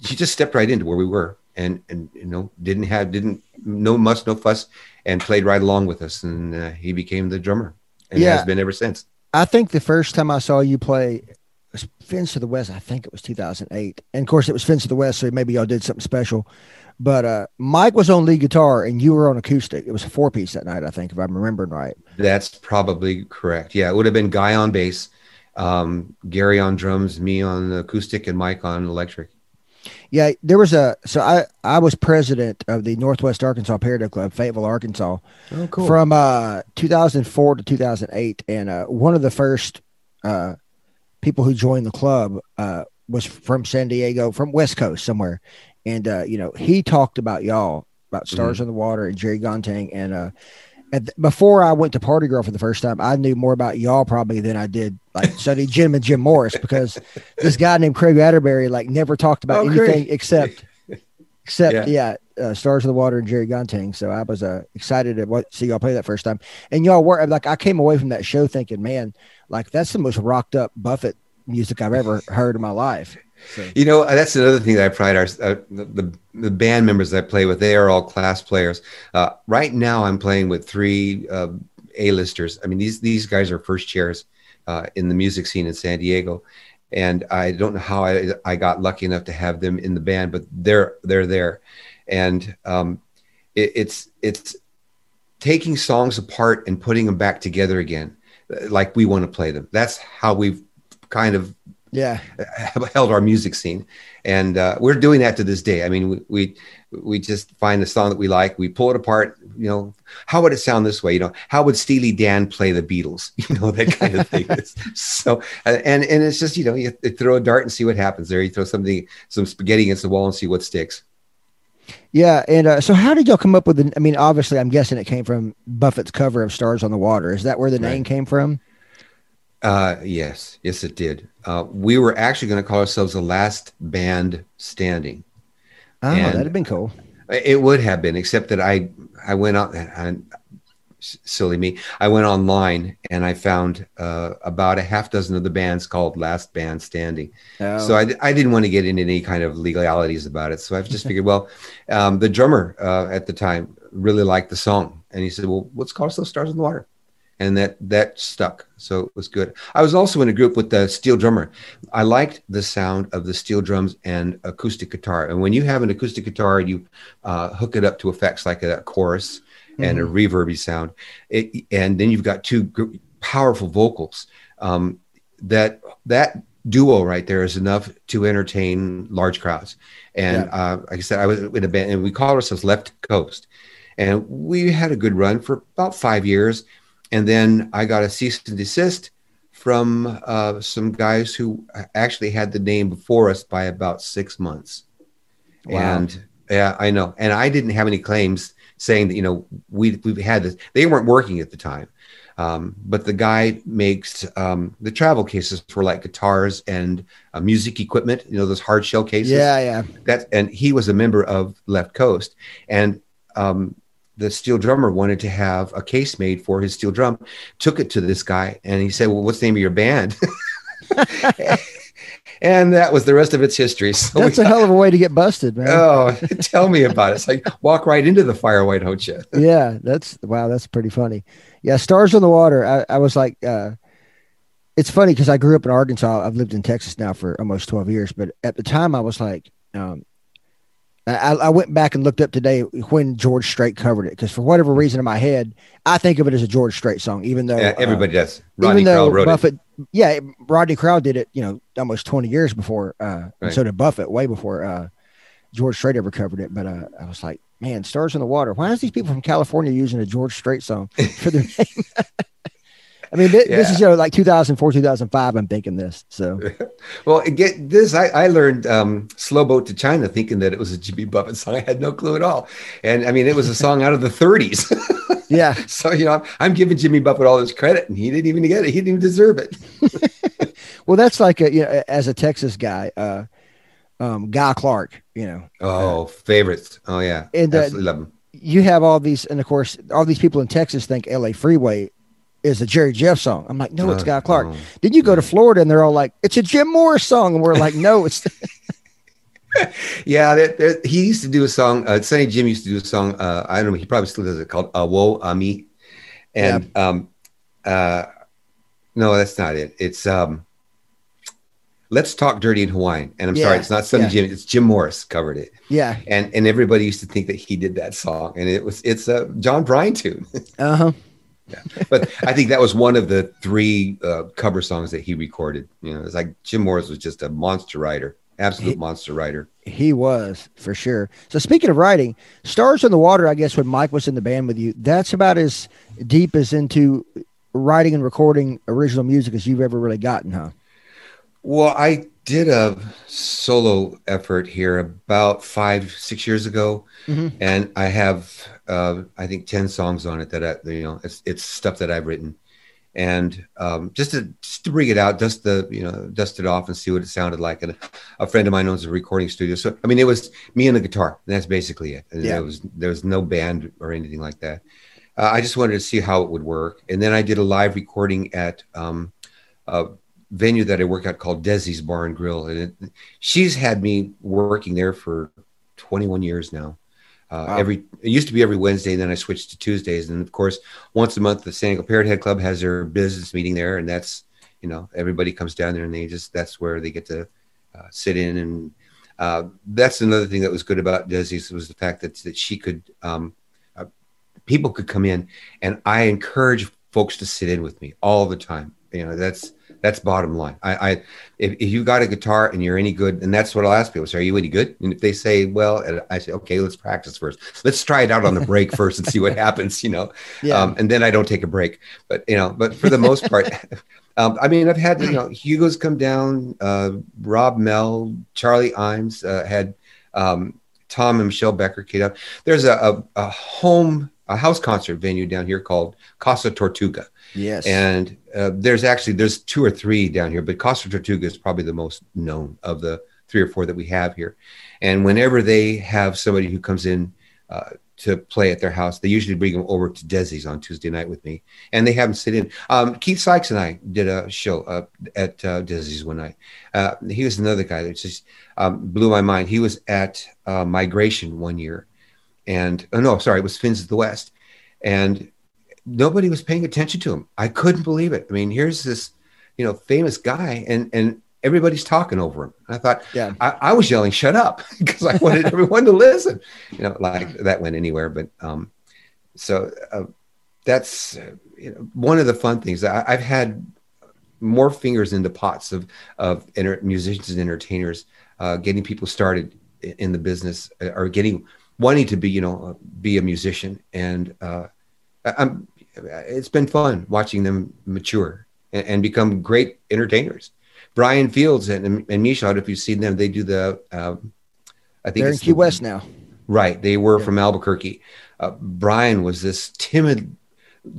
he just stepped right into where we were, and and you know didn't have didn't no muss no fuss, and played right along with us, and uh, he became the drummer, and Yeah. has been ever since. I think the first time I saw you play was Fins to the West. I think it was 2008, and of course it was Fins to the West, so maybe y'all did something special. But uh, Mike was on lead guitar, and you were on acoustic. It was a four piece that night, I think, if I'm remembering right. That's probably correct. Yeah, it would have been Guy on bass, um, Gary on drums, me on acoustic, and Mike on electric. Yeah, there was a so I I was president of the Northwest Arkansas Parrot Head Club, Fayetteville, Arkansas, Oh, from uh 2004 to 2008, and uh, one of the first uh people who joined the club uh was from San Diego, from West Coast somewhere, and uh you know he talked about y'all about Stars on the Water and Jerry Gontang, and uh before I went to Party Girl for the first time, I knew more about y'all probably than I did like study Jim and Jim Morris because this guy named Craig Atterbury like never talked about Oh, anything Craig. except except Yeah. yeah, uh, Stars of the Water and Jerry Gontang. So I was uh, excited to what, see y'all play that first time. And y'all were like, I came away from that show thinking, man, like that's the most rocked up Buffett music I've ever heard in my life. So, You know, that's another thing that I pride our uh, the, the the band members that I play with. They are all class players. Uh, right now, I'm playing with three uh, A-listers. I mean, these these guys are first chairs uh, in the music scene in San Diego, and I don't know how I, I got lucky enough to have them in the band, but they're they're there, and um, it, it's it's taking songs apart and putting them back together again, like we want to play them. That's how we've kind of yeah, held our music scene. And uh, we're doing that to this day. I mean we, we we just find the song that we like we pull it apart you know. How would it sound this way? You know how would steely dan play the beatles? You know that kind of thing. So uh, and and it's just you know you, you throw a dart and see what happens. There you throw something some spaghetti against the wall and see what sticks Yeah, and uh, so how did y'all come up with the? I mean, obviously, I'm guessing it came from Buffett's cover of "Stars on the Water." Is that where the Right. name came from? Uh, yes, yes, it did. Uh, we were actually going to call ourselves the last band standing. Oh, And- that'd have been cool. It would have been, except that I I went out and silly me. I went online and I found uh, about a half dozen of the bands called Last Band Standing. Oh. So I, I didn't want to get into any kind of legalities about it. So I just figured, well, um, the drummer uh, at the time really liked the song, and he said, "Well, let's call ourselves Stars in the Water," and that that stuck. So it was good. I was also in a group with the steel drummer. I liked the sound of the steel drums and acoustic guitar. And when you have an acoustic guitar you uh, hook it up to effects like a chorus and a reverby sound, it, and then you've got two powerful vocals. Um, that that duo right there is enough to entertain large crowds. And uh, like I said, I was in a band, and we called ourselves Left Coast, and we had a good run for about five years. And then I got a cease and desist from uh, some guys who actually had the name before us by about six months. Wow. And yeah, I know. And I didn't have any claims saying that you know we we've had this. They weren't working at the time. Um, but the guy makes um, the travel cases for like guitars and uh, music equipment. You know those hard shell cases Yeah, yeah. that and he was a member of left coast and um, the steel drummer wanted to have a case made for his steel drum took it to this guy and he said well what's the name of your band and that was the rest of its history so That's we, a hell of a way to get busted, man. oh tell me about it it's like walk right into the fire why don't you yeah, that's wow, that's pretty funny. Yeah, Stars on the Water. I, I was like, uh, it's funny because I grew up in Arkansas. I've lived in Texas now for almost twelve years, but at the time I was like, um, I, I went back and looked up today when George Strait covered it because for whatever reason in my head, I think of it as a George Strait song, even though yeah, uh, everybody does even Rodney though Crowell wrote it Buffett, yeah, Rodney Crowell did it, you know, almost 20 years before, uh, and Right. so did Buffett, way before uh, George Strait ever covered it. But uh, I was like, man, Stars in the Water. Why is these people from California using a George Strait song for their name? I mean, thi- this is you know like 2004, 2005. I'm thinking this. So Well, get this. I, I learned um, Slow Boat to China thinking that it was a Jimmy Buffett song. I had no clue at all. And I mean, it was a song out of the 30s. yeah, so, you know, I'm, I'm giving Jimmy Buffett all this credit and he didn't even get it. He didn't even deserve it. well, that's like a, you know, as a Texas guy, uh, um, Guy Clark. You know, Oh, favorites. Oh, yeah. And, uh, Absolutely love him. you have all these, and of course, all these people in Texas think "L.A. Freeway" is a Jerry Jeff song. I'm like, no, it's Uh, Guy Clark. oh. Then you go to Florida, and they're all like, it's a Jim Morris song, and we're like, no, it's Yeah, there, there, he used to do a song. Uh, Sonny Jim used to do a song. Uh, I don't know. He probably still does it called "Awo Ami," and um, uh, no, that's not it. It's um, "Let's Talk Dirty in Hawaiian." And I'm sorry, it's not Sonny yeah. Jim. It's Jim Morris covered it, yeah, and and everybody used to think that he did that song, and it was it's a John Prine tune. uh huh. But I think that was one of the three uh, cover songs that he recorded. You know, it's like Jim Morris was just a monster writer, absolute He- monster writer. He was for sure. So speaking of writing, Stars in the Water, I guess when Mike was in the band with you, that's about as deep as into writing and recording original music as you've ever really gotten, huh? Well, I did a solo effort here about five, six years ago, Mhm. and I have, uh, I think, ten songs on it that I, you know, it's it's stuff that I've written, and um, just to just to bring it out, dust the, you know, dust it off and see what it sounded like. And a friend of mine owns a recording studio, so I mean, it was me and the guitar. And that's basically it. And Yeah. There was there was no band or anything like that. Uh, I just wanted to see how it would work, and then I did a live recording at. Um, uh, venue that I work at called Desi's Bar and Grill, and it, she's had me working there for 21 years now. Uh, Wow. Every it used to be every Wednesday, and then I switched to Tuesdays, and of course, once a month the San Diego Parrot Head Club has their business meeting there, and that's you know everybody comes down there and they just that's where they get to uh, sit in, and uh, that's another thing that was good about Desi's was the fact that that she could um, uh, people could come in, and I encourage folks to sit in with me all the time. You know that's that's bottom line. I, I if, if you got a guitar and you're any good, and that's what I'll ask people: so Are you any good? And if they say, "Well," I say, "Okay, let's practice first. Let's try it out on the break first and see what happens." You know, Yeah. um, and then I don't take a break. But you know, but for the most part, um, I mean, I've had you know Hugo's come down, uh, Rob Mel, Charlie Imes uh, had um, Tom and Michelle Becker came up. There's a, a, a home a house concert venue down here called Casa Tortuga. Yes. And uh, there's actually there's two or three down here, but Casa Tortuga is probably the most known of the three or four that we have here. And whenever they have somebody who comes in uh, to play at their house, they usually bring them over to Desi's on Tuesday night with me, and they have them sit in. Um, Keith Sykes and I did a show uh, at uh, Desi's one night. Uh, he was another guy that just um, blew my mind. He was at uh, Migration one year, and oh no, sorry, it was Fins of the West, and nobody was paying attention to him. I couldn't believe it. I mean, here's this, you know, famous guy, and and everybody's talking over him. And I thought, yeah, I, I was yelling, "Shut up!" because I wanted everyone to listen. You know, like that went anywhere. But um, so uh, that's uh, you know, one of the fun things. I, have had more fingers in the pots of of inter- musicians and entertainers, uh, getting people started in the business uh, or getting wanting to be, you know, be a musician. And uh, I'm, it's been fun watching them mature and, and become great entertainers. Brian Fields and, and Misha, if you've seen them, they do the, um, I think they're in Key the, West now. Right. They were yeah. from Albuquerque. Uh, Brian was this timid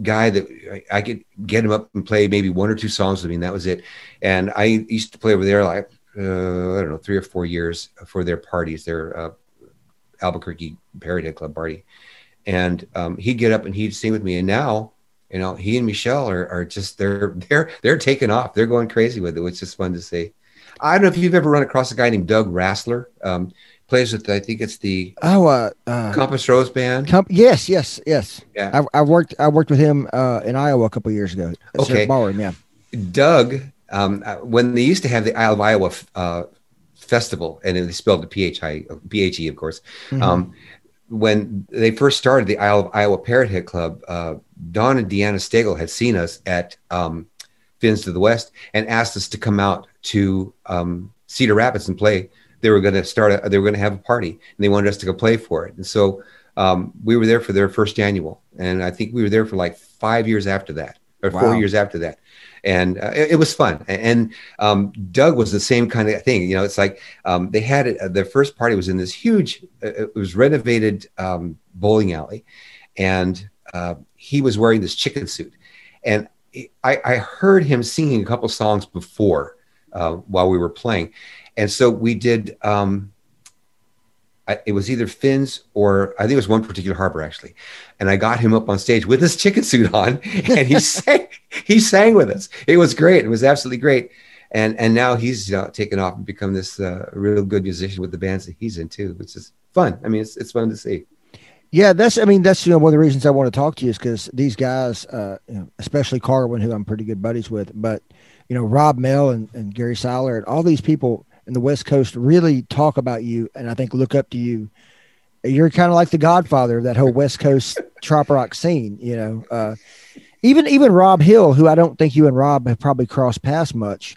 guy that I, I, could get him up and play maybe one or two songs with me, and that was it. And I used to play over there like, uh, I don't know, three or four years for their parties, their uh, Albuquerque Head Club party. And um, he'd get up and he'd sing with me. And now, you know, he and Michelle are, are just they're they're they're taking off. They're going crazy with it, which is fun to see. I don't know if you've ever run across a guy named Doug Rassler. Um, plays with I think it's the oh uh, uh Compass Rose band. Com- yes, yes, yes. Yeah, I, I, worked I worked with him uh, in Iowa a couple years ago. Okay, ballroom, yeah. Doug, um, uh, when they used to have the Isle of Iowa uh, festival, and they spelled the PHI, PHE, of course. Mm-hmm. Um, when they first started the Isle of Iowa Parrot Head Club, uh, Don and Deanna Stegel had seen us at um, Fins to the West and asked us to come out to um, Cedar Rapids and play. They were going to start. A, they were going to have a party, and they wanted us to go play for it. And so um, we were there for their first annual, and I think we were there for like five years after that, or wow. four years after that and uh, it, it, was fun. And um, Doug was the same kind of thing. You know, it's like um, they had it. Uh, their first party was in this huge. Uh, it was renovated um, bowling alley, and uh, he was wearing this chicken suit, and I, I heard him singing a couple songs before uh, while we were playing, and so we did. Um, It was either Fins or I think it was one particular harbor actually, and I got him up on stage with his chicken suit on, and he sang. He sang with us. It was great. It was absolutely great, and and now he's taken off and become this uh, real good musician with the bands that he's in too, which is fun. I mean, it's it's fun to see. Yeah, that's. I mean, that's you know one of the reasons I want to talk to you is because these guys, uh, you know, especially Karwin, who I'm pretty good buddies with, but you know Rob Mel and, and Gary Seiler and all these people in the West Coast really talk about you and I think look up to you. You're kind of like the godfather of that whole West Coast trop rock scene, you know. Uh, even even Rob Hill, who I don't think you and Rob have probably crossed paths much.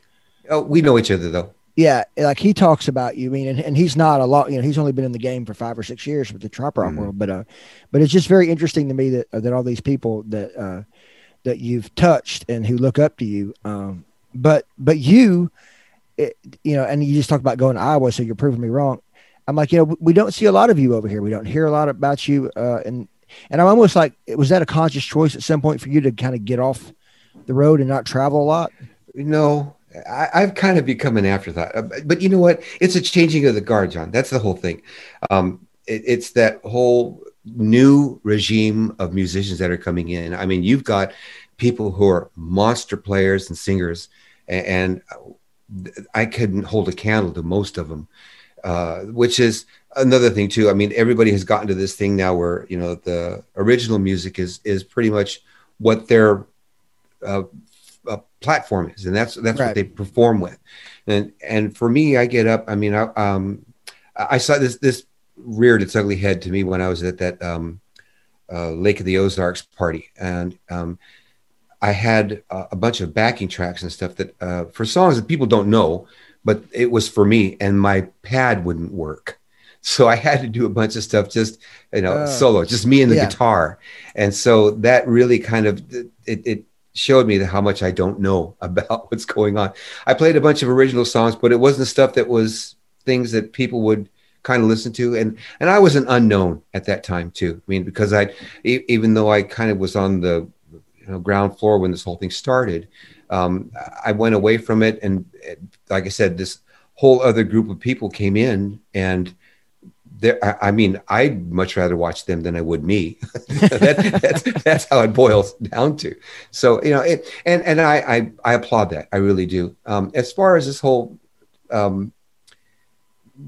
Oh, we know each other though. Yeah, like he talks about you. I mean, and, and he's not a lot. You know, he's only been in the game for five or six years with the trop rock mm-hmm. world. But uh, but it's just very interesting to me that uh, that all these people that uh, that you've touched and who look up to you. Um, but but you it, you know, and you just talk about going to Iowa, so you're proving me wrong. I'm like, you know, we don't see a lot of you over here. We don't hear a lot about you. Uh, and, and I'm almost like, was that a conscious choice at some point for you to kind of get off the road and not travel a lot? No, I, have kind of become an afterthought. Uh, but you know what? It's a changing of the guard, John. That's the whole thing. Um, it, it's that whole new regime of musicians that are coming in. I mean, you've got people who are monster players and singers, and, and I couldn't hold a candle to most of them, uh, which is another thing too. I mean, everybody has gotten to this thing now where you know the original music is is pretty much what their uh, uh, platform is, and that's that's right. what they perform with. And and for me, I get up. I mean, I um, I saw this this reared its ugly head to me when I was at that um, uh, Lake of the Ozarks party, and um, I had a, a bunch of backing tracks and stuff that uh, for songs that people don't know, but it was for me, and my pad wouldn't work. So I had to do a bunch of stuff just, you know, uh, solo, just me and the yeah. guitar. And so that really kind of it, it showed me how much I don't know about what's going on. I played a bunch of original songs, but it wasn't stuff that was things that people would kind of listened to, and and I was an unknown at that time too. I mean, because I, even though I kind of was on the know, ground floor when this whole thing started, um, I went away from it, and like I said, this whole other group of people came in, and I, I mean, I'd much rather watch them than I would me. that, that's, that's how it boils down to. So you know, it, and and I, I, I applaud that. I really do. Um, as far as this whole um,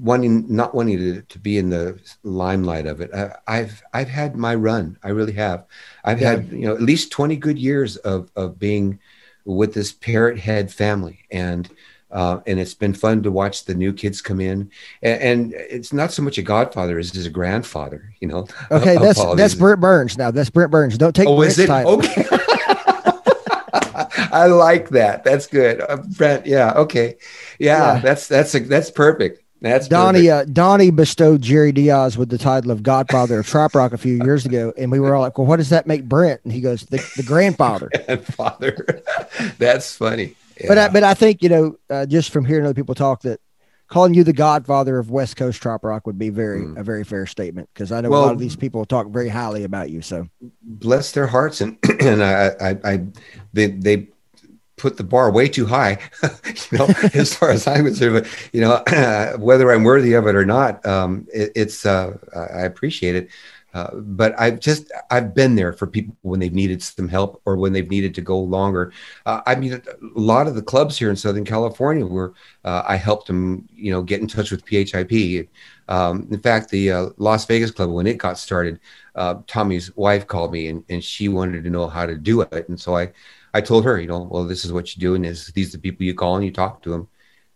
wanting not wanting to, to be in the limelight of it, I, I've I've had my run. I really have. I've yeah. had you know at least twenty good years of of being with this parrot head family and uh, and it's been fun to watch the new kids come in. And, and it's not so much a godfather as is a grandfather, you know. Okay, that's that's Brent Burns now. That's Brent Burns. Don't take oh, Brent's is it? title. Okay. I like that. That's good, uh, Brent. Yeah. Okay. Yeah, yeah. That's that's a, that's perfect. That's Donnie. Uh, Donnie bestowed Jerry Diaz with the title of Godfather of Trop Rock a few years ago, and we were all like, "Well, what does that make Brent?" And he goes, "The, the grandfather." grandfather. That's funny. Yeah. But I, but I think you know uh, just from hearing other people talk that calling you the godfather of West Coast Trop rock would be very mm. a very fair statement because I know well, a lot of these people talk very highly about you. So bless their hearts and and I I, I they they put the bar way too high, you know, as far as I'm concerned. You know, whether I'm worthy of it or not, um, it, it's uh, I appreciate it. Uh, but I've just I've been there for people when they've needed some help or when they've needed to go longer. Uh, I mean, a lot of the clubs here in Southern California where uh, I helped them, you know, get in touch with PHIP. Um, in fact, the uh, Las Vegas club when it got started, uh, Tommy's wife called me and, and she wanted to know how to do it, and so I I told her, you know, well, this is what you do, and is these are the people you call and you talk to them.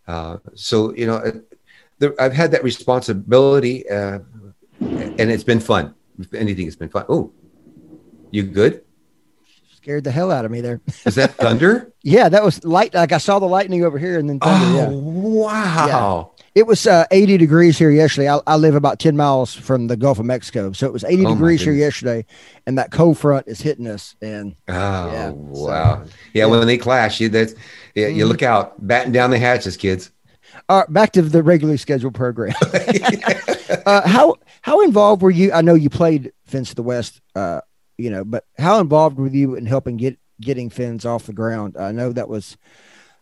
Uh, so you know, uh, there, I've had that responsibility, uh, and it's been fun if anything, it's been fun. Oh, you good? Scared the hell out of me there. Is that thunder? yeah, that was light. Like I saw the lightning over here and then thunder. Oh, yeah. wow. It was uh, 80 degrees here yesterday. I, I, live about 10 miles from the Gulf of Mexico. So it was 80 oh degrees here yesterday. And that cold front is hitting us. And oh, yeah, wow. So, yeah, yeah, when they clash, you, that's, yeah, you mm-hmm. look out, batten down the hatches, kids. All right, back to the regularly scheduled program. uh, how how involved were you? I know you played Fins to the West, uh, you know, but how involved were you in helping get getting Fins off the ground? I know that was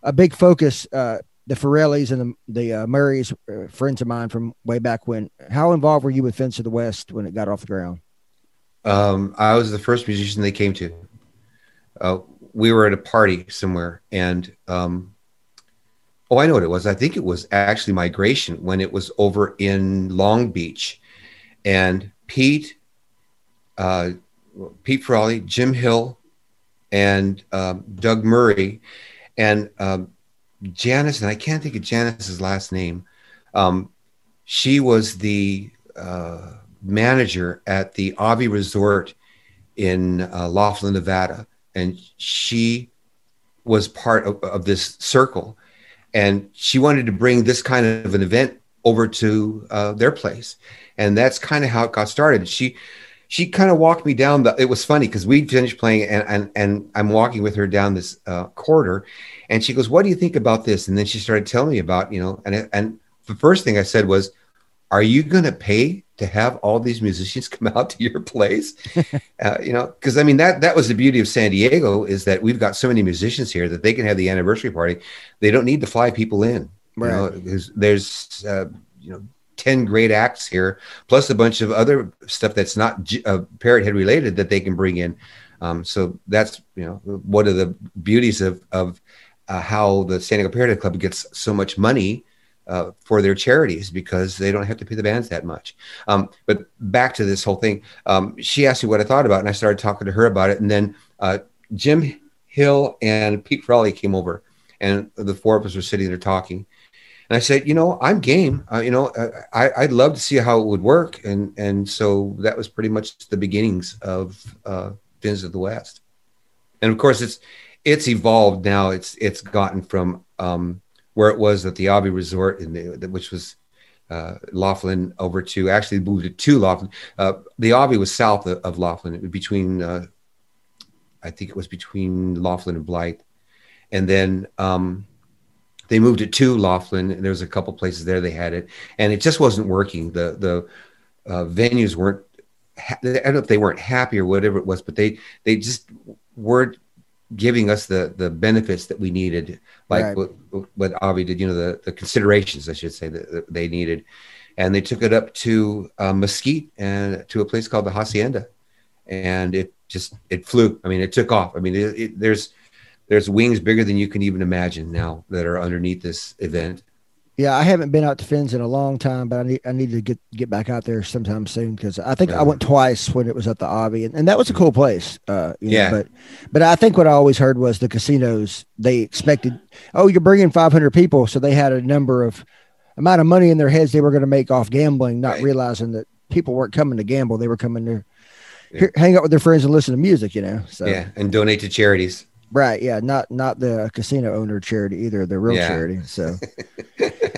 a big focus. Uh, the Forellis and the, the uh, Murrays, uh, friends of mine from way back when. How involved were you with Fins of the West when it got off the ground? Um, I was the first musician they came to. Uh, we were at a party somewhere, and um, oh, I know what it was. I think it was actually migration when it was over in Long Beach, and Pete, uh, Pete Frawley, Jim Hill, and um, Doug Murray, and um, Janice, and I can't think of Janice's last name. Um, she was the uh, manager at the Avi Resort in uh, Laughlin, Nevada, and she was part of, of this circle. And she wanted to bring this kind of an event over to uh, their place and that's kind of how it got started. She she kind of walked me down the. It was funny because we finished playing, and and and I'm walking with her down this uh, corridor, and she goes, "What do you think about this?" And then she started telling me about you know, and and the first thing I said was, "Are you going to pay to have all these musicians come out to your place?" uh, you know, because I mean that that was the beauty of San Diego is that we've got so many musicians here that they can have the anniversary party. They don't need to fly people in. Right. You know, there's, there's uh, you know 10 great acts here, plus a bunch of other stuff that's not uh, Parrot Head related that they can bring in. Um, so that's, you know, one of the beauties of, of uh, how the San Diego Parrot Club gets so much money uh, for their charities because they don't have to pay the bands that much. Um, but back to this whole thing, um, she asked me what I thought about it, and I started talking to her about it. And then uh, Jim Hill and Pete Frawley came over, and the four of us were sitting there talking. And I said, you know, I'm game. Uh, you know, uh, I, would love to see how it would work. And and so that was pretty much the beginnings of uh, Fins of the West. And of course, it's it's evolved now. It's it's gotten from um, where it was at the Avi Resort, in the, which was uh, Laughlin, over to actually moved it to Laughlin. Uh, the Avi was south of, of Laughlin, between uh, I think it was between Laughlin and Blythe, and then. Um, they moved it to Laughlin, and there was a couple places there they had it, and it just wasn't working. The the uh, venues weren't. Ha- I don't know if they weren't happy or whatever it was, but they they just weren't giving us the the benefits that we needed, like Right. what, what Avi did. You know, the the considerations I should say that, that they needed, and they took it up to uh, Mesquite and to a place called the Hacienda, and it just it flew. I mean, it took off. I mean, it, it, there's there's wings bigger than you can even imagine now that are underneath this event. Yeah, I haven't been out to Fins in a long time, but I need I need to get get back out there sometime soon because I think I went twice when it was at the Avi, and, and that was a cool place. Uh, you know, Yeah. but but I think what I always heard was the casinos they expected, oh, you're bringing 500 people, so they had a number of amount of money in their heads they were going to make off gambling, not Right. realizing that people weren't coming to gamble; they were coming to Yeah. hang out with their friends and listen to music. You know, so Yeah, and donate to charities. Right, yeah, not not the casino owner charity either, the real Yeah. charity. So.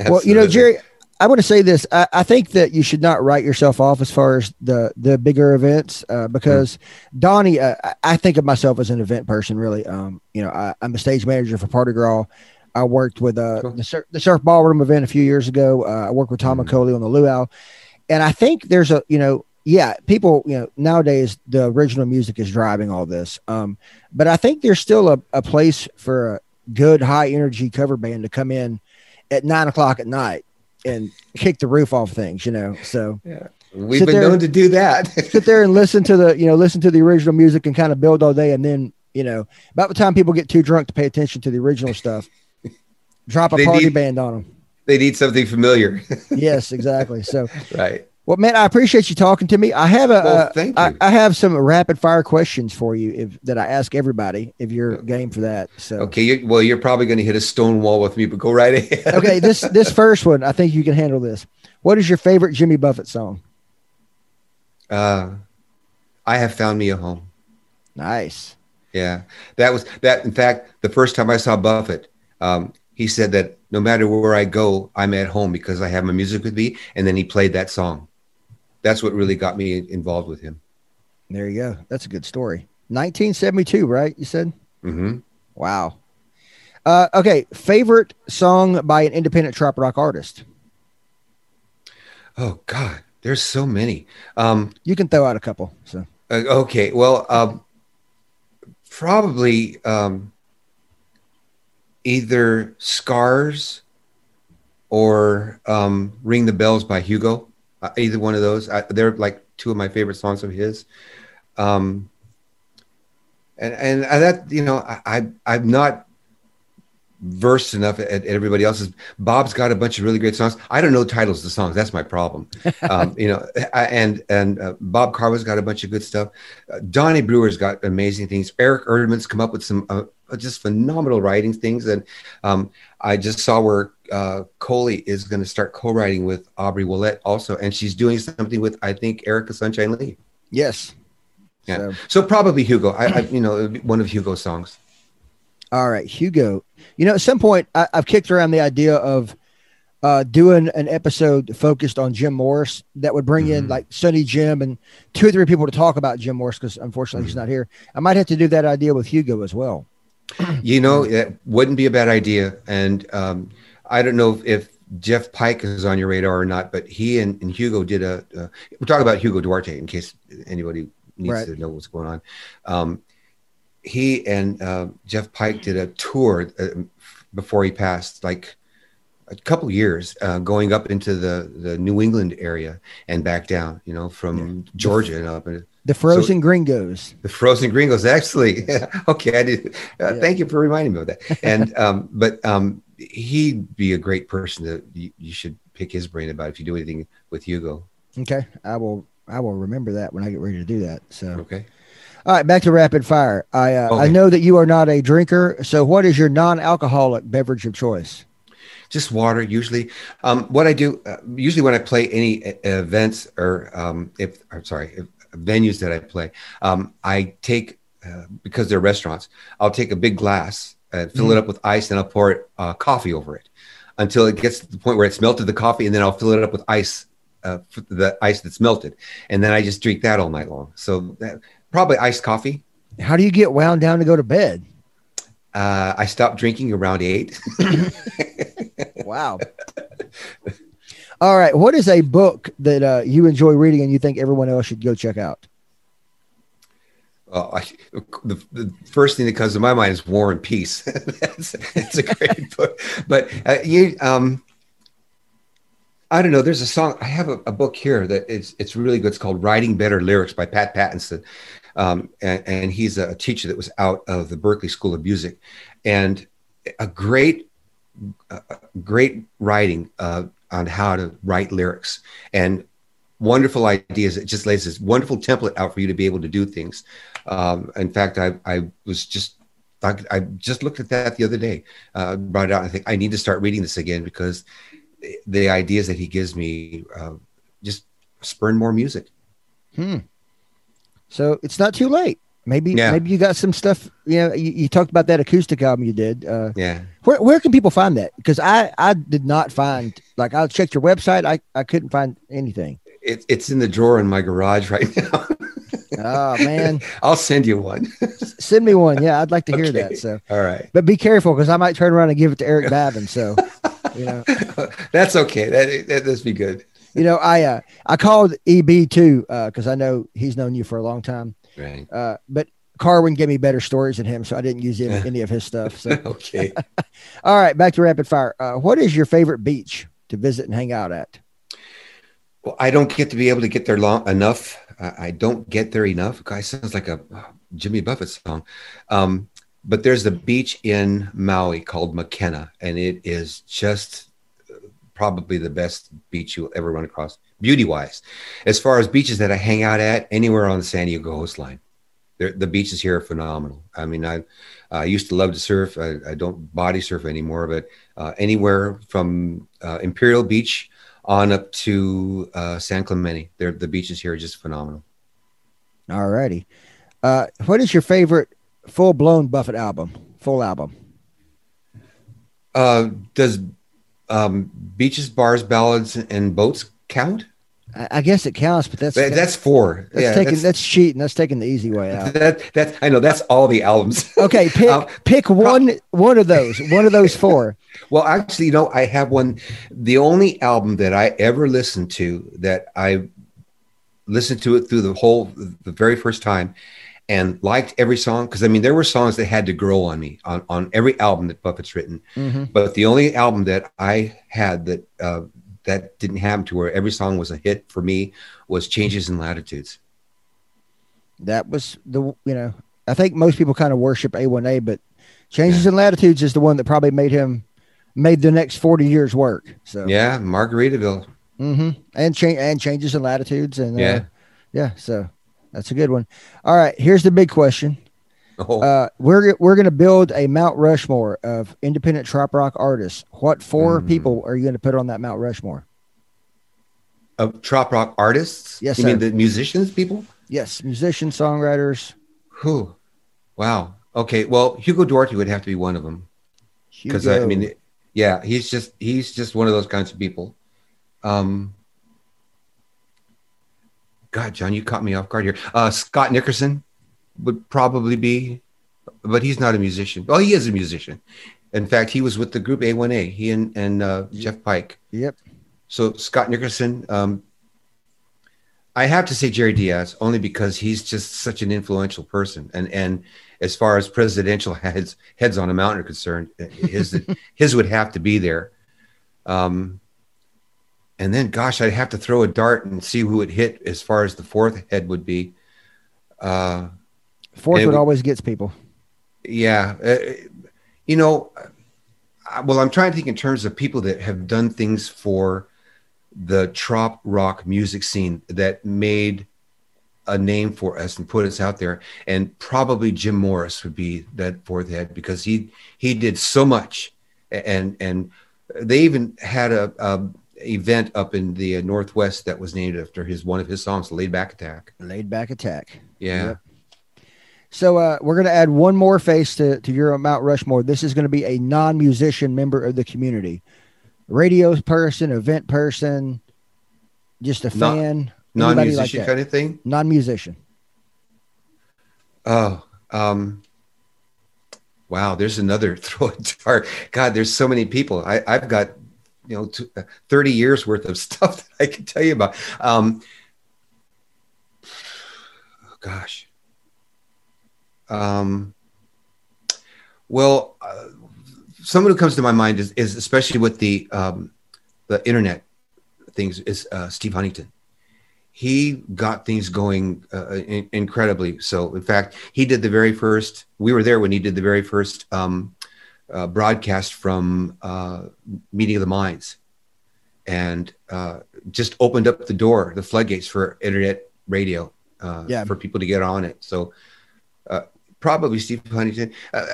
Well, you know, Jerry, I want to say this. I, I think that you should not write yourself off as far as the the bigger events uh, because Donnie, uh, I- think of myself as an event person. Really, um, you know, I, I'm a stage manager for Party Girl. I worked with uh, Cool. the, surf, the surf ballroom event a few years ago. Uh, I worked with Tom Mhm. McCauley on the luau, and I think there's a you know, yeah, people you know nowadays the original music is driving all this. Um, but I think there's still a, a place for a good high energy cover band to come in at nine o'clock at night and kick the roof off things, you know. So yeah. We've been there- known to do that. sit there and listen to the, you know, listen to the original music and kind of build all day. And then, you know, about the time people get too drunk to pay attention to the original stuff, drop a They party need- band on them. they need something familiar, Yes, exactly. So, right? Well, man, I appreciate you talking to me. I have a, Well, uh, thank I, you. I have some rapid fire questions for you if that I ask everybody if you're game for that. So, Okay, you, well, you're probably going to hit a stone wall with me, but go right ahead. okay, this this first one, I think you can handle this. What is your favorite Jimmy Buffett song? Uh, I have found me a home. Nice. Yeah, that was that. In fact, the first time I saw Buffett, um, he said that no matter where I go, I'm at home because I have my music with me. And then he played that song. That's what really got me involved with him. There you go. That's a good story. 1972, right? You said. Mm-hmm. Wow. Uh, okay, favorite song by an independent trop rock artist. Oh God, there's so many. Um, You can throw out a couple. So Uh, okay, well, um, probably um, either Scars or um, Ring the Bells by Hugo. Uh, either one of those. I, they're like two of my favorite songs of his. Um, and and that you know I, I I'm not versed enough at, at everybody else's. Bob's got a bunch of really great songs. I don't know titles of the songs. That's my problem. Um, you know, I, and and uh, Bob Carver's got a bunch of good stuff. Uh, Donnie Brewer's got amazing things. Eric Erdman's come up with some uh, just phenomenal writing things. And um, I just saw where uh, Coley is going to start co-writing with Aubrey Wollett also, and she's doing something with I think Erica Sunshine Lee. yes. Yeah. So, So probably Hugo. I, I you know one of Hugo's songs. all right, Hugo. You know, at some point I, I've kicked around the idea of uh, doing an episode focused on Jim Morris that would bring in Mhm. like Sonny Jim and two or three people to talk about Jim Morris because unfortunately he's not here. I might have to do that idea with Hugo as well. You know, it wouldn't be a bad idea. And um, I don't know if Jeff Pike is on your radar or not, but he and, and Hugo did a. Uh, we're talking about Hugo Duarte in case anybody needs Right. to know what's going on. Um, he and uh, Jeff Pike did a tour uh, before he passed, like a couple years, uh, going up into the the New England area and back down. You know, from Georgia and up. And, The Frozen Gringos. the frozen gringos, actually. okay, I did. Uh, Yeah. Thank you for reminding me of that. And um, but um, he'd be a great person that you, you should pick his brain about if you do anything with Hugo. Okay, I will. I will remember that when I get ready to do that. So, Okay. all right, back to rapid fire. I uh, I know that you are not a drinker. So, what is your non-alcoholic beverage of choice? Just water usually. Um, what I do uh, usually when I play any uh, events or um, if I'm sorry, if, venues that I play, um, I take uh, because they're restaurants. I'll take a big glass and fill it up with ice, and I'll pour it, uh, coffee over it until it gets to the point where it's melted the coffee, and then I'll fill it up with ice, uh, the ice that's melted, and then I just drink that all night long. So that, probably iced coffee. How do you get wound down to go to bed? Uh, I stopped drinking around eight. wow. All right. What is a book that uh, you enjoy reading and you think everyone else should go check out? Oh, I, the, the first thing that comes to my mind is War and Peace. that's, that's a great book. But uh, you, um, I don't know. There's a song. I have a, a, book here that it's it's really good. It's called "Writing Better Lyrics" by Pat Pattison, um, and, and, he's a teacher that was out of the Berklee School of Music, and a great, uh, great writing uh, on how to write lyrics and wonderful ideas. It just lays this wonderful template out for you to be able to do things. Um, in fact, I I was just I, just looked at that the other day, uh, brought it out. I think I need to start reading this again because the ideas that he gives me uh, just spurn more music. Hmm. So it's not too late. Maybe yeah. maybe you got some stuff. You know, you, you, talked about that acoustic album you did. Uh, yeah. Where where can people find that? Because I I did not find like I checked your website. I I couldn't find anything. It, it's in the drawer in my garage right now. Oh man, I'll send you one. send me one. Yeah, I'd like to hear okay. that. So all right, but be careful because I might turn around and give it to Eric Babin. So you know, that's okay. That that does be good. You know, I uh, I called EB too because uh, I know he's known you for a long time. Right. Uh, but Karwin gave me better stories than him, so I didn't use any, any of his stuff. So okay. All right, back to rapid fire. Uh, what is your favorite beach to visit and hang out at? Well, I don't get to be able to get there long enough. I don't get there enough. Guy sounds like a Jimmy Buffett song. Um, but there's a beach in Maui called Makena, and it is just probably the best beach you'll ever run across, beauty wise. As far as beaches that I hang out at, anywhere on the San Diego coastline, the beaches here are phenomenal. I mean, I, I used to love to surf. I, I don't body surf anymore, but uh, anywhere from uh, Imperial Beach on up to uh, San Clemente, the beaches here are just phenomenal. All righty. Uh, what is your favorite full blown Buffett album, full album? Uh, does um, beaches, bars, ballads, and boats count? I guess it counts, but that's that, that's four. That's yeah, taking that's, that's, cheating. That's taking the easy way out. That that I know. That's all the albums. okay, pick um, pick one one of those. One of those four. well, actually, you know, I have one. The only album that I ever listened to that I listened to it through the whole the very first time and liked every song because I mean there were songs that had to grow on me on, on every album that Buffett's written, mm-hmm. but the only album that I had that uh, that didn't happen to where every song was a hit for me was Changes in Latitudes. That was the you know I think most people kind of worship A1A, but Changes yeah. in Latitudes is the one that probably made him made the next forty years work. So yeah, Margaritaville. Mm-hmm. And change and changes in latitudes and uh, yeah, uh, yeah. So that's a good one. All right, here's the big question. Oh. Uh, we're we're going to build a Mount Rushmore of independent trop rock artists. What 4 mm. people are you going to put on that Mount Rushmore? Of trop rock artists? Yes, you sir. mean the musicians, people? Yes, musicians, songwriters. Who? Wow. Okay. Well, Hugo Duarte would have to be one of them. Because I mean, yeah, he's just he's just one of those kinds of people. Um, God, John, you caught me off guard here. Uh, Scott Nickerson would probably be, but he's not a musician. Well, he is a musician. In fact, he was with the group A1A. He and and uh, Jeff Pike. Yep. So Scott Nickerson. Um, I have to say Jerry Diaz only because he's just such an influential person, and and as far as presidential heads heads on a mountain are concerned, his his would have to be there. Um, and then gosh i'd have to throw a dart and see who it hit as far as the fourth head would be uh fourth would, always gets people yeah uh, you know well i'm trying to think in terms of people that have done things for the trop rock music scene that made a name for us and put us out there and probably jim morris would be that fourth head because he he did so much and and they even had a, a event up in the uh, Northwest that was named after his one of his songs, "Laid Back Attack." Laid Back Attack. Yeah. Yep. So uh, we're going to add one more face to to your Mount Rushmore. This is going to be a non-musician member of the community, radio person, event person, just a fan, non, non-musician like kind of thing. Non-musician. Oh, um, wow, there's another throw a dart. God, there's so many people. I, I've got, you know, t- uh, 30 years worth of stuff that I can tell you about. Um, gosh. Um, well, uh, someone who comes to my mind is, is especially with the um, the internet things is uh, Steve Huntington. He got things going uh, in, incredibly. So, in fact, he did the very first. We were there when he did the very first um, uh, broadcast from uh, Meeting of the Minds, and uh, just opened up the door, the floodgates for internet radio uh, Yeah. for people to get on it. So, uh, probably Steve Huntington. Uh,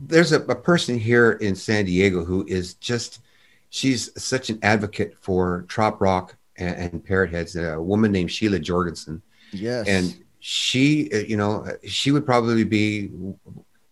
there's a, a person here in San Diego who is just she's such an advocate for trop rock and, and parrot heads. A woman named Sheila Jorgensen, Yes. and she, uh, you know, she would probably be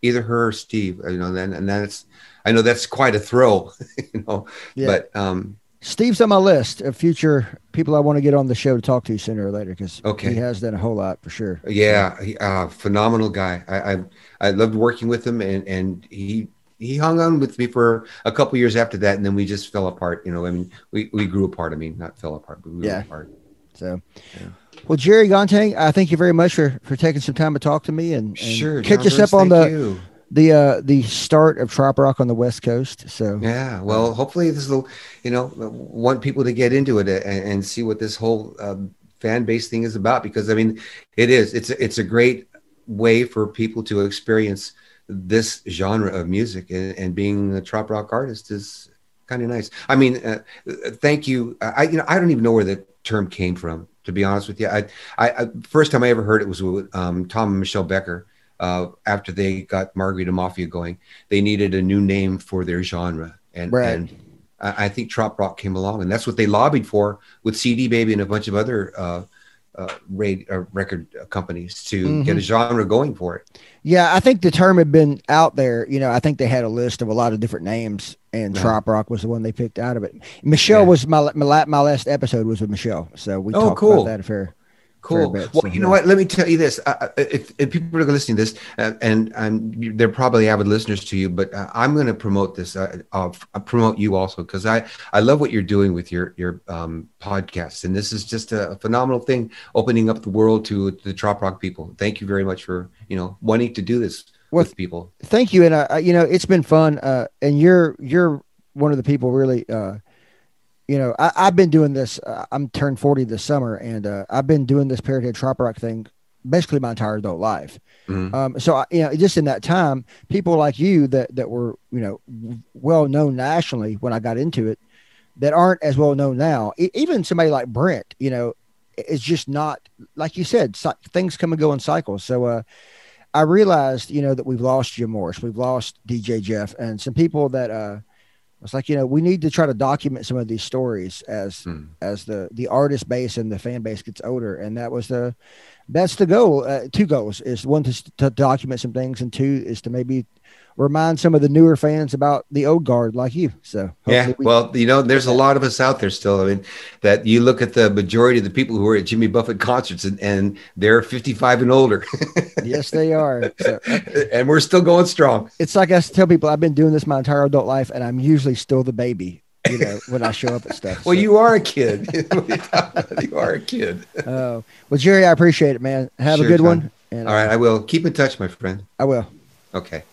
either her or Steve. uh, You know, then and that's I know that's quite a thrill, you know, Yeah. but um, Steve's on my list of future people I want to get on the show to talk to sooner or later because Okay. he has done a whole lot for sure. Yeah, he, uh, phenomenal guy. I, I I loved working with him, and and he he hung on with me for a couple years after that, and then we just fell apart. You know, I mean, we we grew apart. I mean, not fell apart, but we grew Yeah. apart. So, well, Jerry Gontang, I thank you very much for for taking some time to talk to me and, and Sure, catch John us up on the you. The uh the start of trop rock on the West Coast. So, Yeah, well, hopefully this will, you know, want people to get into it and, and see what this whole um, fan base thing is about. Because I mean, it is. It's it's a great way for people to experience this genre of music, and, and being a trop rock artist is kind of nice. I mean, uh, uh, thank you. I you know I don't even know where the term came from. To be honest with you, I, I, I first time I ever heard it was with um, Tom and Michelle Becker. Uh, after they got Margarita Mafia going, they needed a new name for their genre, and Right. and I, I think trop rock came along, and that's what they lobbied for with CD Baby and a bunch of other uh, uh, rad, uh, record companies to get a genre going for it. yeah, I think the term had been out there. You know, I think they had a list of a lot of different names, and Yeah. trop rock was the one they picked out of it. Michelle Yeah. was my my, my last episode was with Michelle, so we Oh, talked cool. about that affair. Cool. bit, well, so, you know yeah. what? Let me tell you this. Uh, if, if people are listening to this, uh, and I'm, they're probably avid listeners to you, but uh, I'm going to promote this. Uh, I'll, I'll promote you also because I I love what you're doing with your your um, podcast, and this is just a, phenomenal thing, opening up the world to the trop rock people. Thank you very much for you know wanting to do this Well, with people. thank you and uh, uh, you know it's been fun uh and you're you're one of the people really uh you know I, i've been doing this uh, i'm turned 40 this summer and uh i've been doing this parrot head trop rock thing basically my entire adult life Mhm. um so I, you know just in that time people like you that that were you know well known nationally when i got into it that aren't as well known now E- even somebody like brent you know is just not like you said cy- things come and go in cycles so uh I realized, you know, that we've lost Jim Morris, we've lost DJ Jeff, and some people that uh, it's like, you know, we need to try to document some of these stories as Hmm. as the the artist base and the fan base gets older, and that was the that's the goal. Uh, two goals is one to, to document some things, and two is to maybe remind some of the newer fans about the old guard like you. So Yeah, we- well, you know, there's a lot of us out there still. I mean, that you look at the majority of the people who are at Jimmy Buffett concerts, and, and they're 55 and older, yes, they are. So, and we're still going strong. it's like I tell people, I've been doing this my entire adult life, and I'm usually still the baby. You know, when I show up at stuff. Well, So- you are a kid. you are a kid. Oh, well, Jerry, I appreciate it, man. Have Sure, a good Tom. one. And All right, uh, I will keep in touch, my friend. I will. Okay.